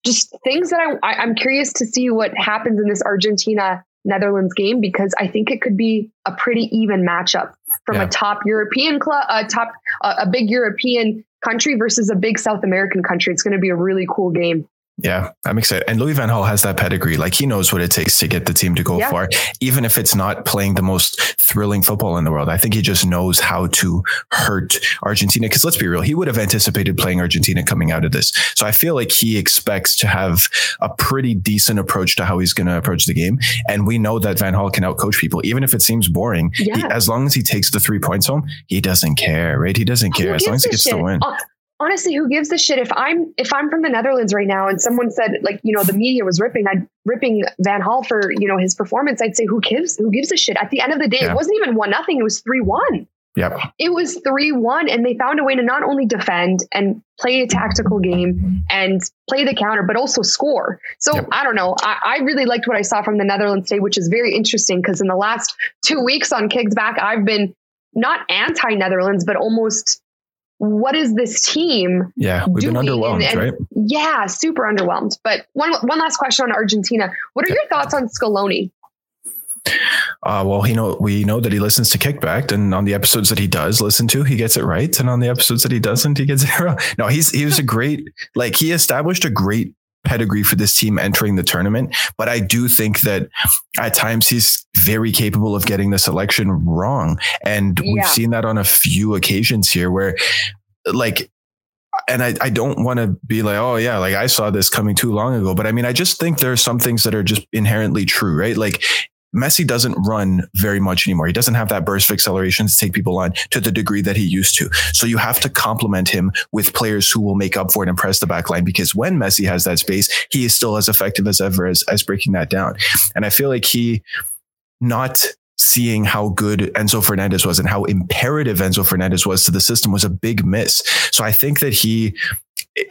Just things that I, I I'm curious to see what happens in this Argentina Netherlands game because I think it could be a pretty even matchup from yeah. a top European club, a top, a big European country versus a big South American country. It's going to be a really cool game. Yeah, I'm excited. And Louis Van Gaal has that pedigree. Like he knows what it takes to get the team to go yeah. far, even if it's not playing the most thrilling football in the world. I think he just knows how to hurt Argentina. Cause let's be real, he would have anticipated playing Argentina coming out of this. So I feel like he expects to have a pretty decent approach to how he's going to approach the game. And we know that Van Gaal can outcoach people, even if it seems boring. Yeah. He, as long as he takes the three points home, he doesn't care, right? He doesn't care. As long as he gets shit? the win. Honestly, who gives a shit if I'm if I'm from the Netherlands right now and someone said like you know the media was ripping I ripping Van Gaal for you know his performance, I'd say who gives who gives a shit. At the end of the day, yeah. it wasn't even one nothing; it was three one. Yep. It was 3 1, and they found a way to not only defend and play a tactical game and play the counter, but also score. So yep. I don't know. I, I, really liked what I saw from the Netherlands today, which is very interesting because in the last two weeks on Kicked Back, I've been not anti Netherlands, but almost what is this team? Yeah, we've been underwhelmed, and, right? Yeah, super underwhelmed. But one one last question on Argentina. What are your thoughts on Scaloni? Uh, well, you know, we know that he listens to Kicked Back, and on the episodes that he does listen to, he gets it right, and on the episodes that he doesn't, he gets it wrong. No, he's he was a great, like he established a great pedigree for this team entering the tournament. But I do think that at times he's very capable of getting the selection wrong. And yeah. we've seen that on a few occasions here where like and I, I don't want to be like, oh yeah, like I saw this coming too long ago. But I mean, I just think there are some things that are just inherently true, right? Like Messi doesn't run very much anymore. He doesn't have that burst of acceleration to take people on to the degree that he used to. So you have to complement him with players who will make up for it and press the back line because when Messi has that space, he is still as effective as ever as, as breaking that down. And I feel like he not seeing how good Enzo Fernandez was and how imperative Enzo Fernandez was to the system was a big miss. So I think that he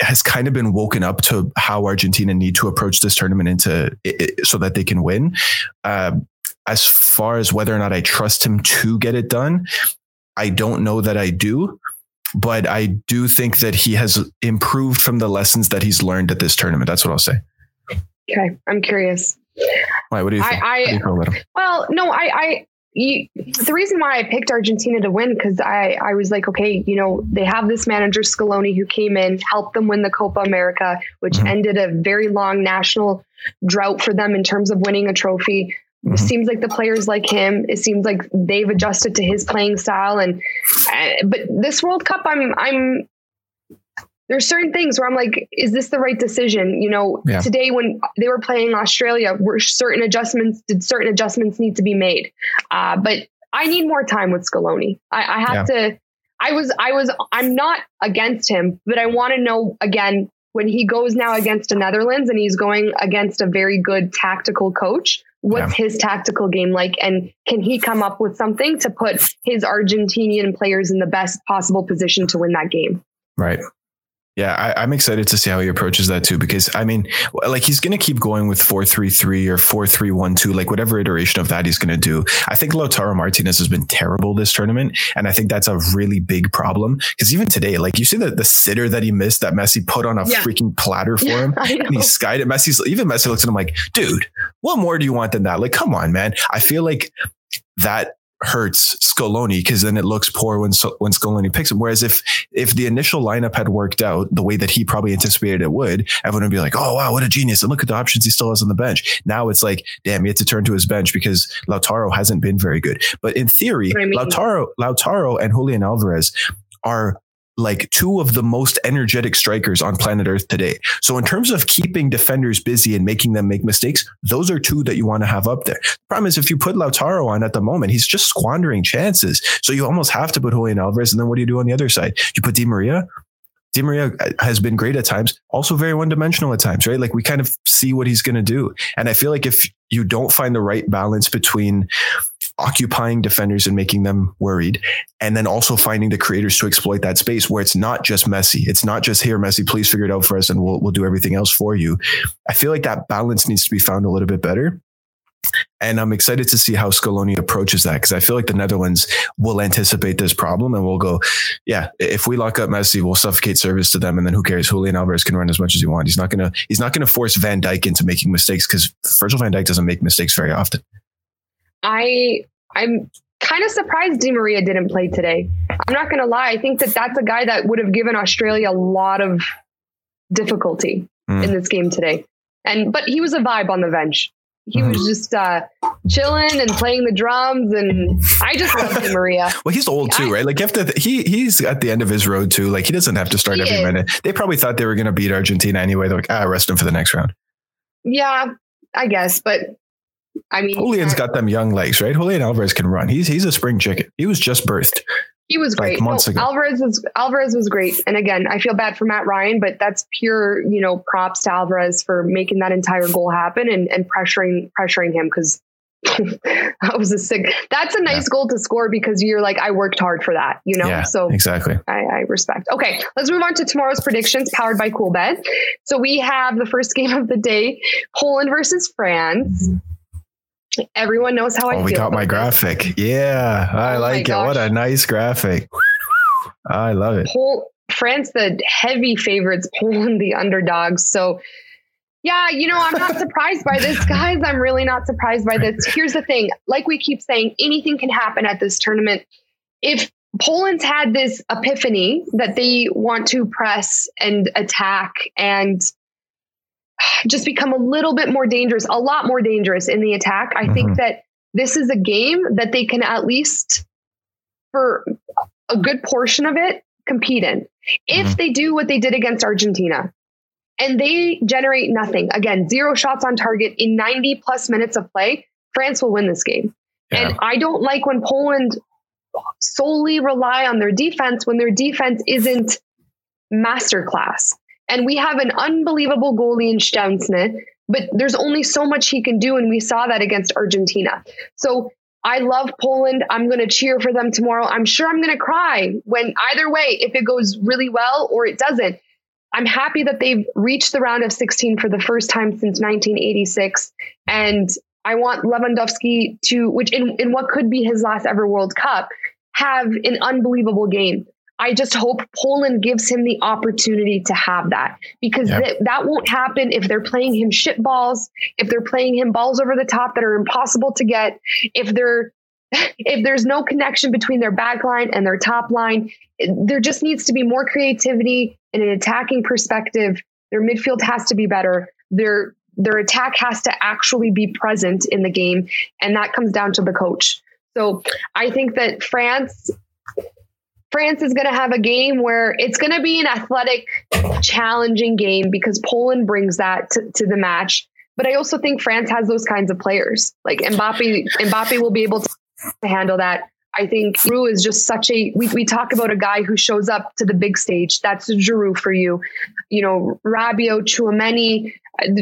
has kind of been woken up to how Argentina need to approach this tournament into so that they can win. Um, as far as whether or not I trust him to get it done, I don't know that I do, but I do think that he has improved from the lessons that he's learned at this tournament. That's what I'll say. Okay, I'm curious. Why? What do you think? I, I do you well, no, I, I you, the reason why I picked Argentina to win because I, I was like, okay, you know, they have this manager Scaloni who came in, helped them win the Copa America, which mm-hmm. ended a very long national drought for them in terms of winning a trophy. Mm-hmm. It seems like the players like him. It seems like they've adjusted to his playing style, and uh, but this World Cup, I'm I'm there's certain things where I'm like, is this the right decision? You know, yeah. today when they were playing Australia, were certain adjustments did certain adjustments need to be made? Uh, but I need more time with Scaloni. I, I have yeah. to. I was I was I'm not against him, but I want to know again when he goes now against the Netherlands and he's going against a very good tactical coach. What's yeah. his tactical game like? And can he come up with something to put his Argentinian players in the best possible position to win that game? Right. Yeah, I, am excited to see how he approaches that too, because I mean, like he's going to keep going with four three three or four three one two, like whatever iteration of that he's going to do. I think Lautaro Martinez has been terrible this tournament, and I think that's a really big problem. Because even today, like you see the the sitter that he missed that Messi put on a yeah. freaking platter for him, and he skied it. Messi's even Messi looks at him like, dude, what more do you want than that? Like, come on, man. I feel like that hurts Scaloni because then it looks poor when when Scaloni picks him. Whereas if if the initial lineup had worked out the way that he probably anticipated it would, everyone would be like, "Oh wow, what a genius!" And look at the options he still has on the bench. Now it's like, damn, he had to turn to his bench because Lautaro hasn't been very good. But in theory, I mean. Lautaro Lautaro and Julian Alvarez are like two of the most energetic strikers on planet Earth today. So in terms of keeping defenders busy and making them make mistakes, those are two that you want to have up there. The problem is if you put Lautaro on at the moment, he's just squandering chances. So you almost have to put Julian Alvarez. And then what do you do on the other side? You put Di Maria. Di Maria uh, has been great at times, also very one dimensional at times, right? Like we kind of see what he's going to do. And I feel like if you don't find the right balance between occupying defenders and making them worried, and then also finding the creators to exploit that space where it's not just Messi. It's not just here, Messi, please figure it out for us and we'll, we'll do everything else for you. I feel like that balance needs to be found a little bit better. And I'm excited to see how Scaloni approaches that because I feel like the Netherlands will anticipate this problem and we'll go, yeah, if we lock up Messi, we'll suffocate service to them, and then who cares? Julian Alvarez can run as much as he wants. He's not gonna he's not gonna force Van Dijk into making mistakes because Virgil Van Dijk doesn't make mistakes very often. I I'm kind of surprised Di Maria didn't play today. I'm not gonna lie. I think that that's a guy that would have given Australia a lot of difficulty mm. in this game today. And but he was a vibe on the bench he mm-hmm. was just uh, chilling and playing the drums, and I just love Di Maria. well, he's old too, I, right? Like you have to. He he's at the end of his road too. Like he doesn't have to start every is. minute. They probably thought they were going to beat Argentina anyway. They're like, ah, rest him for the next round. Yeah, I guess, but I mean, Julian's got them young legs, right? Julian Alvarez can run. He's he's a spring chicken. He was just birthed. He was great. Like months no, ago. Alvarez was Alvarez was great. And again, I feel bad for Matt Ryan, but that's pure, you know, props to Alvarez for making that entire goal happen and, and pressuring pressuring him because that was a sick. That's a nice yeah. goal to score because you're like, I worked hard for that, you know. Yeah, so exactly, I, I, respect. Okay, let's move on to tomorrow's predictions, powered by Coolbet. So we have the first game of the day: Poland versus France. Mm-hmm. Everyone knows how I oh, We got my graphic. Yeah, I oh like it. What a nice graphic. I love it. Pol- France, the heavy favorites, Poland, the underdogs. So, yeah, you know, I'm not surprised by this, guys. I'm really not surprised by this. Here's the thing like we keep saying, anything can happen at this tournament. If Poland's had this epiphany that they want to press and attack and just become a little bit more dangerous, a lot more dangerous in the attack. I mm-hmm. think that this is a game that they can at least, for a good portion of it, compete in. If mm-hmm. they do what they did against Argentina and they generate nothing, again, zero shots on target in 90 plus minutes of play, France will win this game. Yeah. And I don't like when Poland solely rely on their defense when their defense isn't masterclass. And we have an unbelievable goalie in Szczęsny, but there's only so much he can do. And we saw that against Argentina. So I love Poland. I'm going to cheer for them tomorrow. I'm sure I'm going to cry when either way, if it goes really well or it doesn't. I'm happy that they've reached the round of 16 for the first time since 1986. And I want Lewandowski to, which in, in what could be his last ever World Cup, have an unbelievable game. I just hope Poland gives him the opportunity to have that because yep. th- that won't happen if they're playing him shit balls, if they're playing him balls over the top that are impossible to get, if they're if there's no connection between their back line and their top line, there just needs to be more creativity in an attacking perspective. Their midfield has to be better. Their their attack has to actually be present in the game, and that comes down to the coach. So I think that France France is going to have a game where it's going to be an athletic, challenging game because Poland brings that to, to, the match. But I also think France has those kinds of players. Like Mbappe, Mbappe will be able to, to handle that. I think Giroud is just such a. We, we talk about a guy who shows up to the big stage. That's Giroud for you. You know, Rabiot, Tchouameni,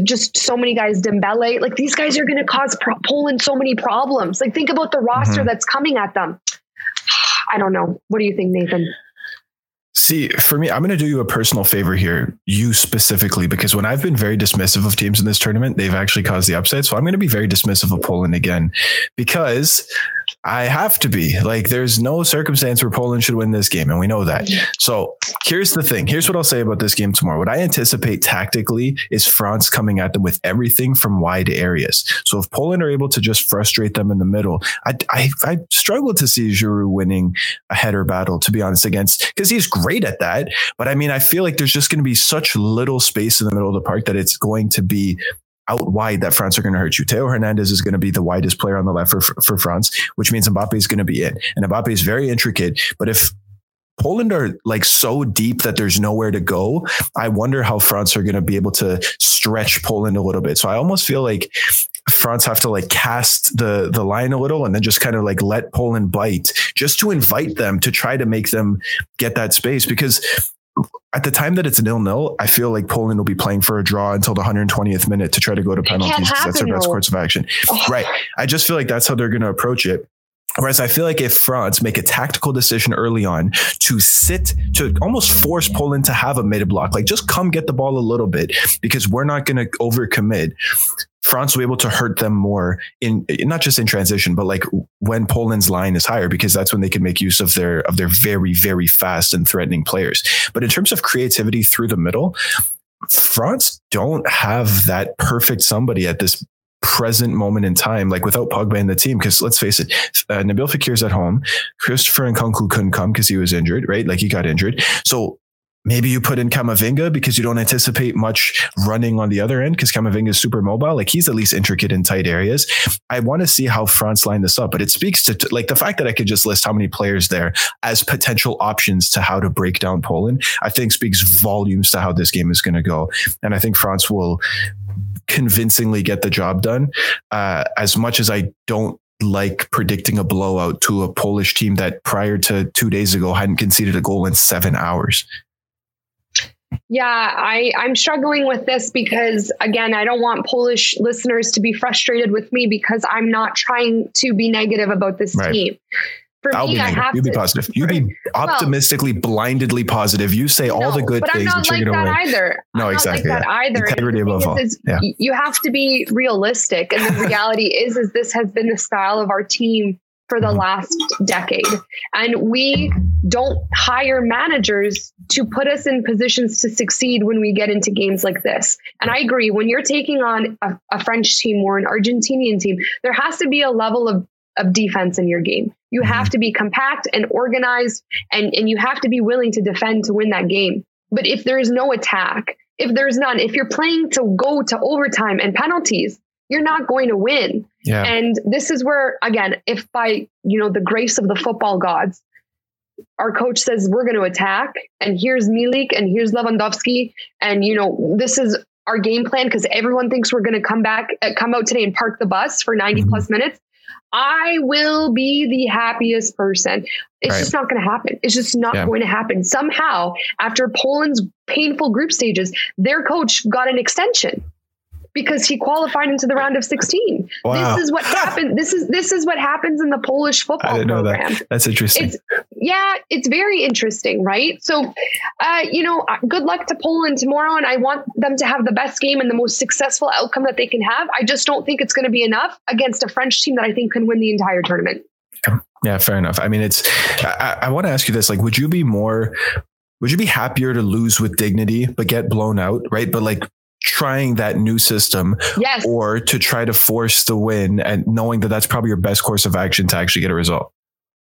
just so many guys, Dembele. Like these guys are going to cause pro- Poland so many problems. Like think about the roster mm-hmm. that's coming at them. I don't know. What do you think, Nathan? See, for me, I'm going to do you a personal favor here, you specifically, because when I've been very dismissive of teams in this tournament, they've actually caused the upset. So I'm going to be very dismissive of Poland again because I have to be. Like, there's no circumstance where Poland should win this game, and we know that. So here's the thing. Here's what I'll say about this game tomorrow. What I anticipate tactically is France coming at them with everything from wide areas. So if Poland are able to just frustrate them in the middle, I I, I struggle to see Giroud winning a header battle, to be honest, against because he's great at that. But I mean, I feel like there's just going to be such little space in the middle of the park that it's going to be out wide that France are going to hurt you. Theo Hernandez is going to be the widest player on the left for, for France, which means Mbappe is going to be in. And Mbappe is very intricate. But if Poland are like so deep that there's nowhere to go. I wonder how France are going to be able to stretch Poland a little bit. So I almost feel like France have to like cast the the line a little and then just kind of like let Poland bite just to invite them to try to make them get that space because at the time that it's nil nil, I feel like Poland will be playing for a draw until the 120th minute to try to go to penalties because that's their best course of action. Oh. Right. I just feel like that's how they're going to approach it. Whereas I feel like if France make a tactical decision early on to sit to almost force Poland to have a mid block, like just come get the ball a little bit because we're not going to overcommit. France will be able to hurt them more in not just in transition, but like when Poland's line is higher, because that's when they can make use of their of their very very fast and threatening players. But in terms of creativity through the middle, France don't have that perfect somebody at this present moment in time, like without Pogba in the team. Because let's face it, uh, Nabil Fekir's at home. Christopher and Nkunku couldn't come because he was injured, right? Like he got injured. So Maybe you put in Kamavinga because you don't anticipate much running on the other end because Kamavinga is super mobile. Like he's at least intricate in tight areas. I want to see how France line this up, but it speaks to like the fact that I could just list how many players there as potential options to how to break down Poland. I think speaks volumes to how this game is going to go, and I think France will convincingly get the job done. Uh, as much as I don't like predicting a blowout to a Polish team that prior to two days ago hadn't conceded a goal in seven hours. Yeah, I, I'm struggling with this because, again, I don't want Polish listeners to be frustrated with me because I'm not trying to be negative about this right. team. For I'll me, be I have you to, be positive. You be optimistically, well, blindedly positive. You say all the good things. but things. I'm not like that either. No, I'm exactly. Like that either. Integrity above all. Is, yeah. You have to be realistic, and the reality is, is this has been the style of our team for the mm-hmm. last decade. And we don't hire managers to put us in positions to succeed when we get into games like this. And I agree, when you're taking on a, a French team or an Argentinian team, there has to be a level of, of defense in your game. You have to be compact and organized, and, and you have to be willing to defend to win that game. But if there is no attack, if there's none, if you're playing to go to overtime and penalties, you're not going to win. Yeah. And this is where, again, if by, you know, the grace of the football gods, our coach says we're going to attack and here's Milik and here's Lewandowski and you know this is our game plan because everyone thinks we're going to come back uh, come out today and park the bus for 90 mm-hmm. plus minutes I will be the happiest person. It's right. just not going to happen. It's just not yeah. going to happen. Somehow, after Poland's painful group stages, their coach got an extension because he qualified into the round of 16. Wow. This is what happened. This is this is what happens in the Polish football I didn't program. Know that. That's interesting. It's, yeah, it's very interesting, right? So, uh, you know, uh, good luck to Poland tomorrow, and I want them to have the best game and the most successful outcome that they can have. I just don't think it's going to be enough against a French team that I think can win the entire tournament. Yeah, fair enough. I mean, it's. I, I want to ask you this: like, would you be more would you be happier to lose with dignity but get blown out right but like trying that new system yes. or to try to force the win and knowing that that's probably your best course of action to actually get a result.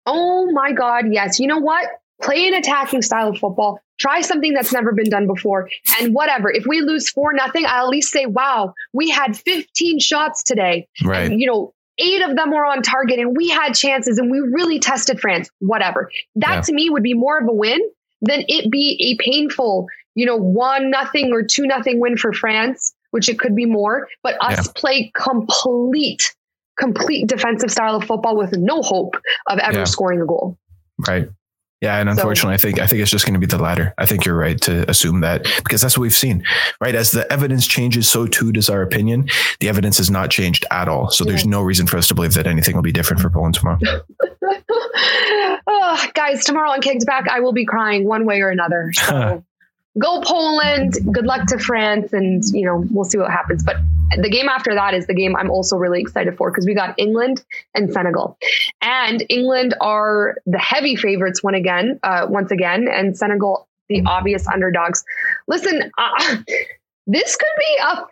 Oh my God. Yes. You know what? Play an attacking style of football. Try something that's never been done before. And whatever. If we lose four nothing, I'll at least say, wow, we had 15 shots today. Right. And, you know, eight of them were on target and we had chances and we really tested France. Whatever. That yeah. to me would be more of a win than it be a painful you know, one nothing or two nothing win for France, which it could be more, but us yeah. play complete, complete defensive style of football with no hope of ever yeah. scoring a goal. Right. Yeah, and unfortunately, so, I think I think it's just going to be the latter. I think you're right to assume that because that's what we've seen, right? As the evidence changes, so too does our opinion. The evidence has not changed at all, so yeah. there's no reason for us to believe that anything will be different for Poland tomorrow. oh, guys, tomorrow on Kicked Back, I will be crying one way or another. So go Poland. Good luck to France, and you know we'll see what happens. But the game after that is the game I'm also really excited for because we got England and Senegal, and England are the heavy favorites one again, uh, once again, and Senegal the obvious underdogs. Listen, uh, this could be a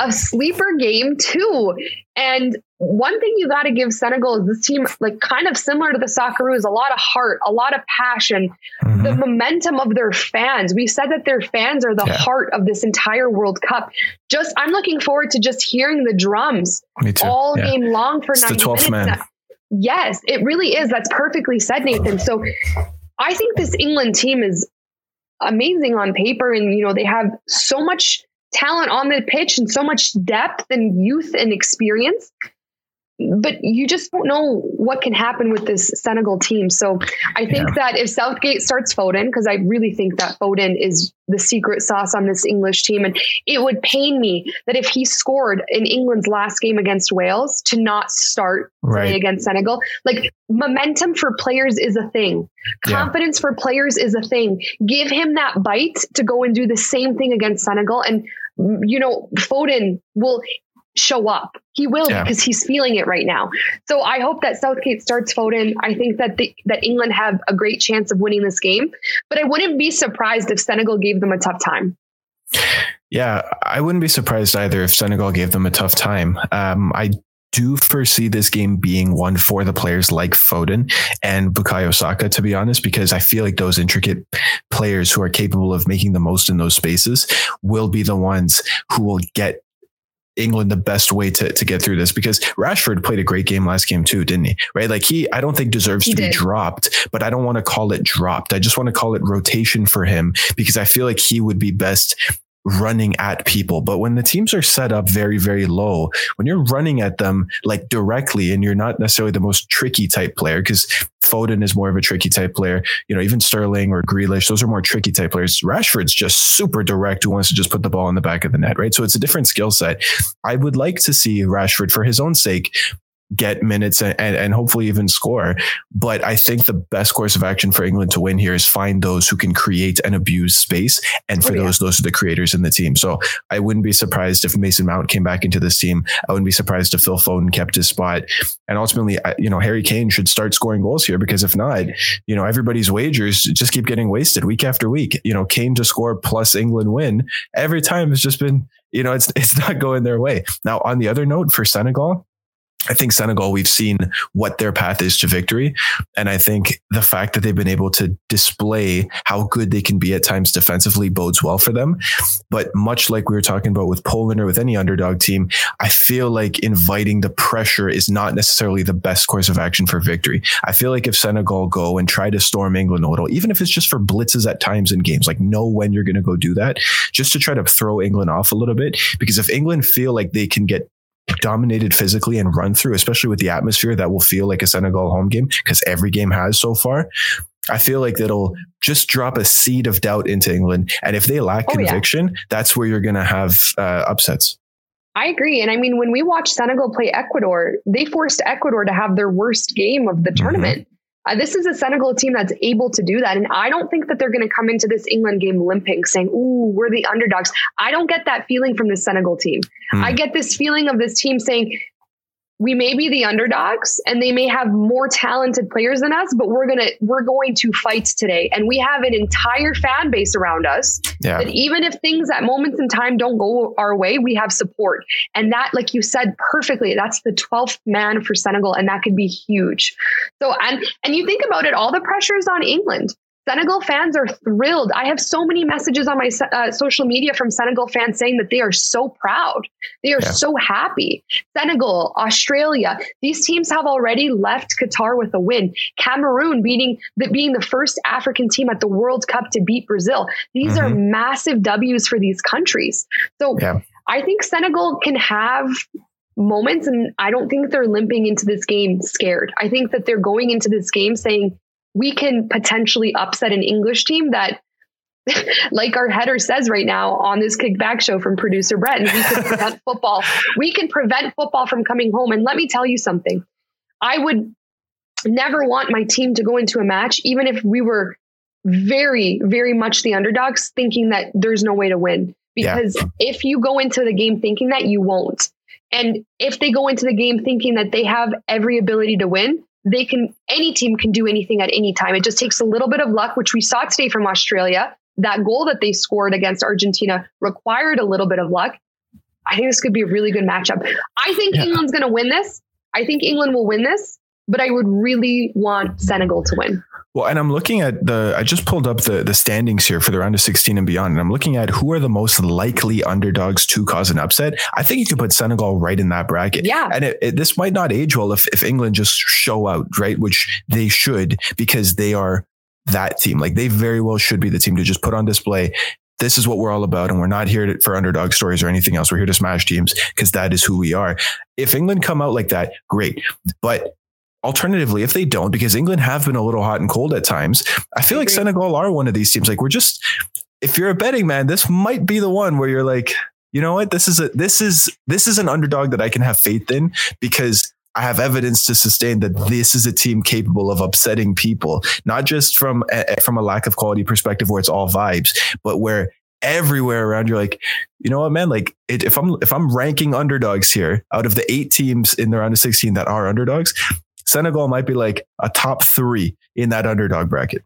a sleeper game too. And one thing you got to give Senegal is this team, like kind of similar to the Socceroos, a lot of heart, a lot of passion, mm-hmm. the momentum of their fans. We said that their fans are the yeah. heart of this entire World Cup. Just, I'm looking forward to just hearing the drums all yeah. game long for it's 90 minutes. Man. Yes, it really is. That's perfectly said, Nathan. So I think this England team is amazing on paper, and you know they have so much talent on the pitch and so much depth and youth and experience but you just don't know what can happen with this Senegal team. So I think yeah. that if Southgate starts Foden, because I really think that Foden is the secret sauce on this English team, and it would pain me that if he scored in England's last game against Wales to not start right. against Senegal. Like momentum for players is a thing. Confidence yeah. for players is a thing. Give him that bite to go and do the same thing against Senegal. And you know, Foden will show up. He will yeah. because he's feeling it right now. So I hope that Southgate starts Foden. I think that the, that England have a great chance of winning this game, but I wouldn't be surprised if Senegal gave them a tough time. Yeah, I wouldn't be surprised either if Senegal gave them a tough time. Um, I do foresee this game being one for the players like Foden and Bukayo Saka, to be honest, because I feel like those intricate players who are capable of making the most in those spaces will be the ones who will get England the best way to, to get through this because Rashford played a great game last game too, didn't he? Right? Like he, I don't think deserves he to did. be dropped, but I don't want to call it dropped. I just want to call it rotation for him because I feel like he would be best running at people. But when the teams are set up very, very low, when you're running at them like directly and you're not necessarily the most tricky type player, because Foden is more of a tricky type player, you know, even Sterling or Grealish, those are more tricky type players. Rashford's just super direct who wants to just put the ball in the back of the net, right? So it's a different skill set. I would like to see Rashford for his own sake get minutes and, and, hopefully even score. But I think the best course of action for England to win here is find those who can create and abuse space. And for oh, yeah. those, those are the creators in the team. So I wouldn't be surprised if Mason Mount came back into this team. I wouldn't be surprised if Phil Foden kept his spot. And ultimately, you know, Harry Kane should start scoring goals here because if not, you know, everybody's wagers just keep getting wasted week after week. You know, Kane to score plus England win every time has just been, you know, it's, it's not going their way. Now, on the other note for Senegal, I think Senegal, we've seen what their path is to victory. And I think the fact that they've been able to display how good they can be at times defensively bodes well for them. But much like we were talking about with Poland or with any underdog team, I feel like inviting the pressure is not necessarily the best course of action for victory. I feel like if Senegal go and try to storm England a little, even if it's just for blitzes at times in games, like know when you're going to go do that, just to try to throw England off a little bit. Because if England feel like they can get dominated physically and run through, especially with the atmosphere that will feel like a Senegal home game because every game has so far. I feel like that'll just drop a seed of doubt into England. And if they lack oh, conviction, yeah. that's where you're going to have uh, upsets. I agree. And I mean, when we watch Senegal play Ecuador, they forced Ecuador to have their worst game of the mm-hmm. Uh, this is a Senegal team that's able to do that. And I don't think that they're going to come into this England game limping, saying, Ooh, we're the underdogs. I don't get that feeling from the Senegal team. Mm. I get this feeling of this team saying, we may be the underdogs and they may have more talented players than us but we're gonna we're going to fight today. And we have an entire fan base around us. Yeah. that even if things at moments in time don't go our way we have support. And that like you said perfectly that's the 12th man for senegal and that could be huge. So and and you think about it all the pressure is on england Senegal fans are thrilled. I have so many messages on my uh, social media from Senegal fans saying that they are so proud. They are yeah. so happy. Senegal, Australia, these teams have already left Qatar with a win. Cameroon beating the, being the first African team at the World Cup to beat Brazil. These mm-hmm. are massive W's for these countries. So yeah. I think Senegal can have moments and I don't think they're limping into this game scared. I think that they're going into this game saying, we can potentially upset an English team that like our header says right now on this kicked back show from producer Brett, and we can prevent football. We can prevent football from coming home. And let me tell you something. I would never want my team to go into a match, even if we were very, very much the underdogs, thinking that there's no way to win. Because yeah. if you go into the game thinking that, you won't. And if they go into the game thinking that they have every ability to win, they can any team can do anything at any time. It just takes a little bit of luck, which we saw today from Australia. That goal that they scored against Argentina required a little bit of luck. I think this could be a really good matchup. I think yeah. England's going to win this. I think England will win this, but I would really want Senegal to win. Well, and I'm looking at the, I just pulled up the, the standings here for the round of 16 and beyond. And I'm looking at who are the most likely underdogs to cause an upset. I think you could put Senegal right in that bracket. Yeah. And it, it, this might not age well if, if England just show out, right? Which they should because they are that team. Like they very well should be the team to just put on display this is what we're all about. And we're not here to, for underdog stories or anything else. We're here to smash teams because that is who we are. If England come out like that, great. But alternatively, if they don't, because England have been a little hot and cold at times, I feel like Senegal are one of these teams. Like we're just, if you're a betting man, this might be the one where you're like, you know what? This is a, this is, this is an underdog that I can have faith in because I have evidence to sustain that this is a team capable of upsetting people, not just from a, from a lack of quality perspective where it's all vibes, but where everywhere around you're like, you know what, man? Like it, if I'm if I'm ranking underdogs here out of the eight teams in the round of 16 that are underdogs, Senegal might be like a top three in that underdog bracket.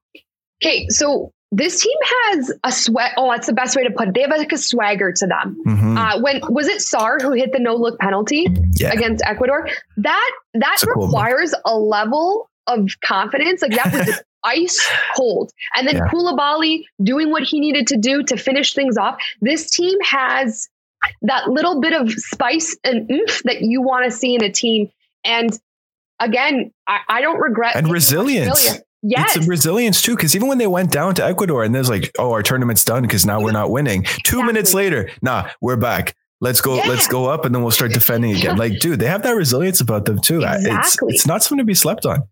Okay, so this team has a sweat. Oh, that's the best way to put it. They have like a swagger to them. Mm-hmm. Uh, when was it Sarr who hit the no look penalty yeah. against Ecuador? That that requires cool a level of confidence. Like that was ice cold. And then yeah. Koulibaly doing what he needed to do to finish things off. This team has that little bit of spice and oomph that you want to see in a team. And again, I, I don't regret and resilience. Yes. It's resilience too, because even when they went down to Ecuador and there's like, oh, our tournament's done because now we're not winning. Two exactly. minutes later, nah, we're back. Let's go, yeah. let's go up and then we'll start defending again. Like, dude, they have that resilience about them too. Exactly. It's, it's not something to be slept on.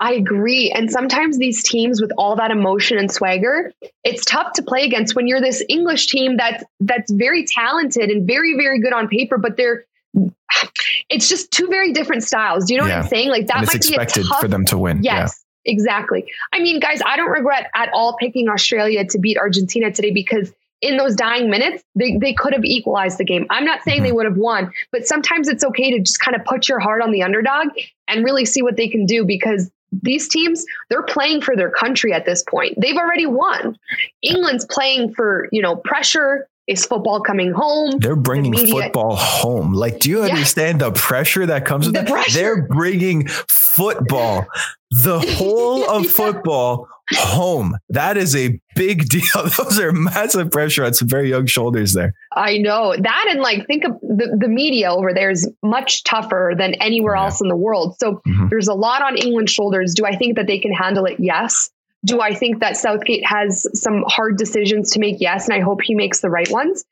I agree. And sometimes these teams with all that emotion and swagger, it's tough to play against when you're this English team that's that's very talented and very, very good on paper, but they're it's just two very different styles. Do you know yeah. what I'm saying? Like that might expected be tough, for them to win. Yes. Exactly. I mean, guys, I don't regret at all picking Australia to beat Argentina today because in those dying minutes, they, they could have equalized the game. I'm not saying they mm-hmm. would have won, but sometimes it's okay to just kind of put your heart on the underdog and really see what they can do because these teams, they're playing for their country at this point. They've already won. England's playing for, you know, pressure, is football coming home? They're bringing the football home. Like, do you understand the pressure that comes with the that? Pressure. They're bringing football, the whole of football home. That is a big deal. Those are massive pressure on some very young shoulders there. I know that. And like, think of the, the media over there is much tougher than anywhere yeah. else in the world. So mm-hmm. there's a lot on England's shoulders. Do I think that they can handle it? Yes. Do I think that Southgate has some hard decisions to make? Yes. And I hope he makes the right ones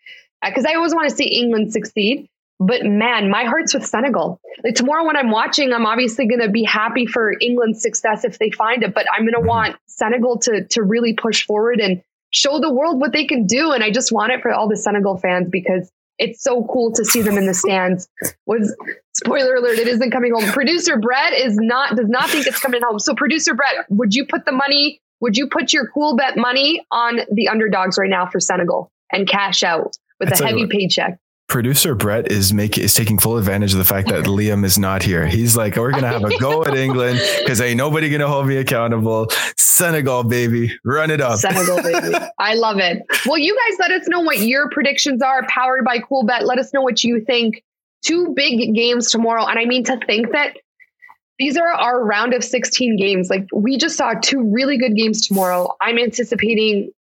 because uh, I always want to see England succeed. But man, my heart's with Senegal. Like tomorrow when I'm watching, I'm obviously going to be happy for England's success if they find it, but I'm going to want Senegal to to really push forward and show the world what they can do. And I just want it for all the Senegal fans because it's so cool to see them in the stands. Was spoiler alert, it isn't coming home. Producer Brett is not does not think it's coming home. So producer Brett, would you put the money would you put your Coolbet money on the underdogs right now for Senegal and cash out with That's a heavy paycheck? Producer Brett is making is taking full advantage of the fact that Liam is not here. He's like, we're gonna have a go at England because ain't nobody gonna hold me accountable. Senegal, baby, run it up. Senegal, baby. I love it. Well, you guys let us know what your predictions are. Powered by Coolbet. Let us know what you think. Two big games tomorrow, and I mean to think that these are our round of 16 games. Like we just saw two really good games tomorrow. I'm anticipating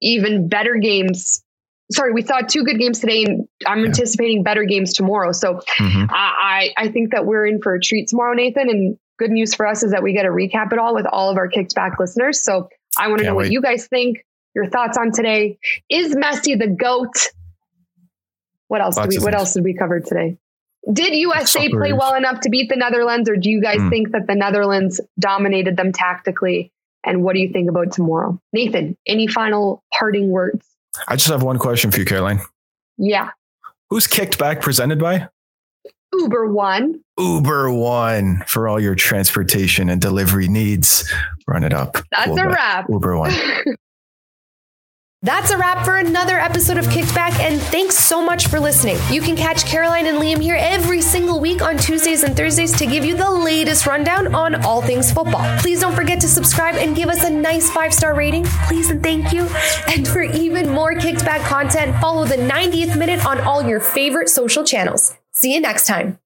even better games. Sorry, we saw two good games today, and I'm yeah. anticipating better games tomorrow. So mm-hmm. I, I think that we're in for a treat tomorrow, Nathan. And good news for us is that we get to recap it all with all of our kicked back listeners. So I want to know wait. what you guys think. Your thoughts on today? Is Messi the goat? What else? Did we, what else did we cover today? Did USA play well enough to beat the Netherlands, or do you guys mm. think that the Netherlands dominated them tactically? And what do you think about tomorrow? Nathan, any final parting words? I just have one question for you, Caroline. Yeah. Who's kicked back presented by? Uber One. Uber One for all your transportation and delivery needs. Run it up. That's cool a wrap. Uber One. That's a wrap for another episode of Kicked Back, and thanks so much for listening. You can catch Caroline and Liam here every single week on Tuesdays and Thursdays to give you the latest rundown on all things football. Please don't forget to subscribe and give us a nice five star rating, please and thank you. And for even more Kicked Back content, follow the 90th minute on all your favorite social channels. See you next time.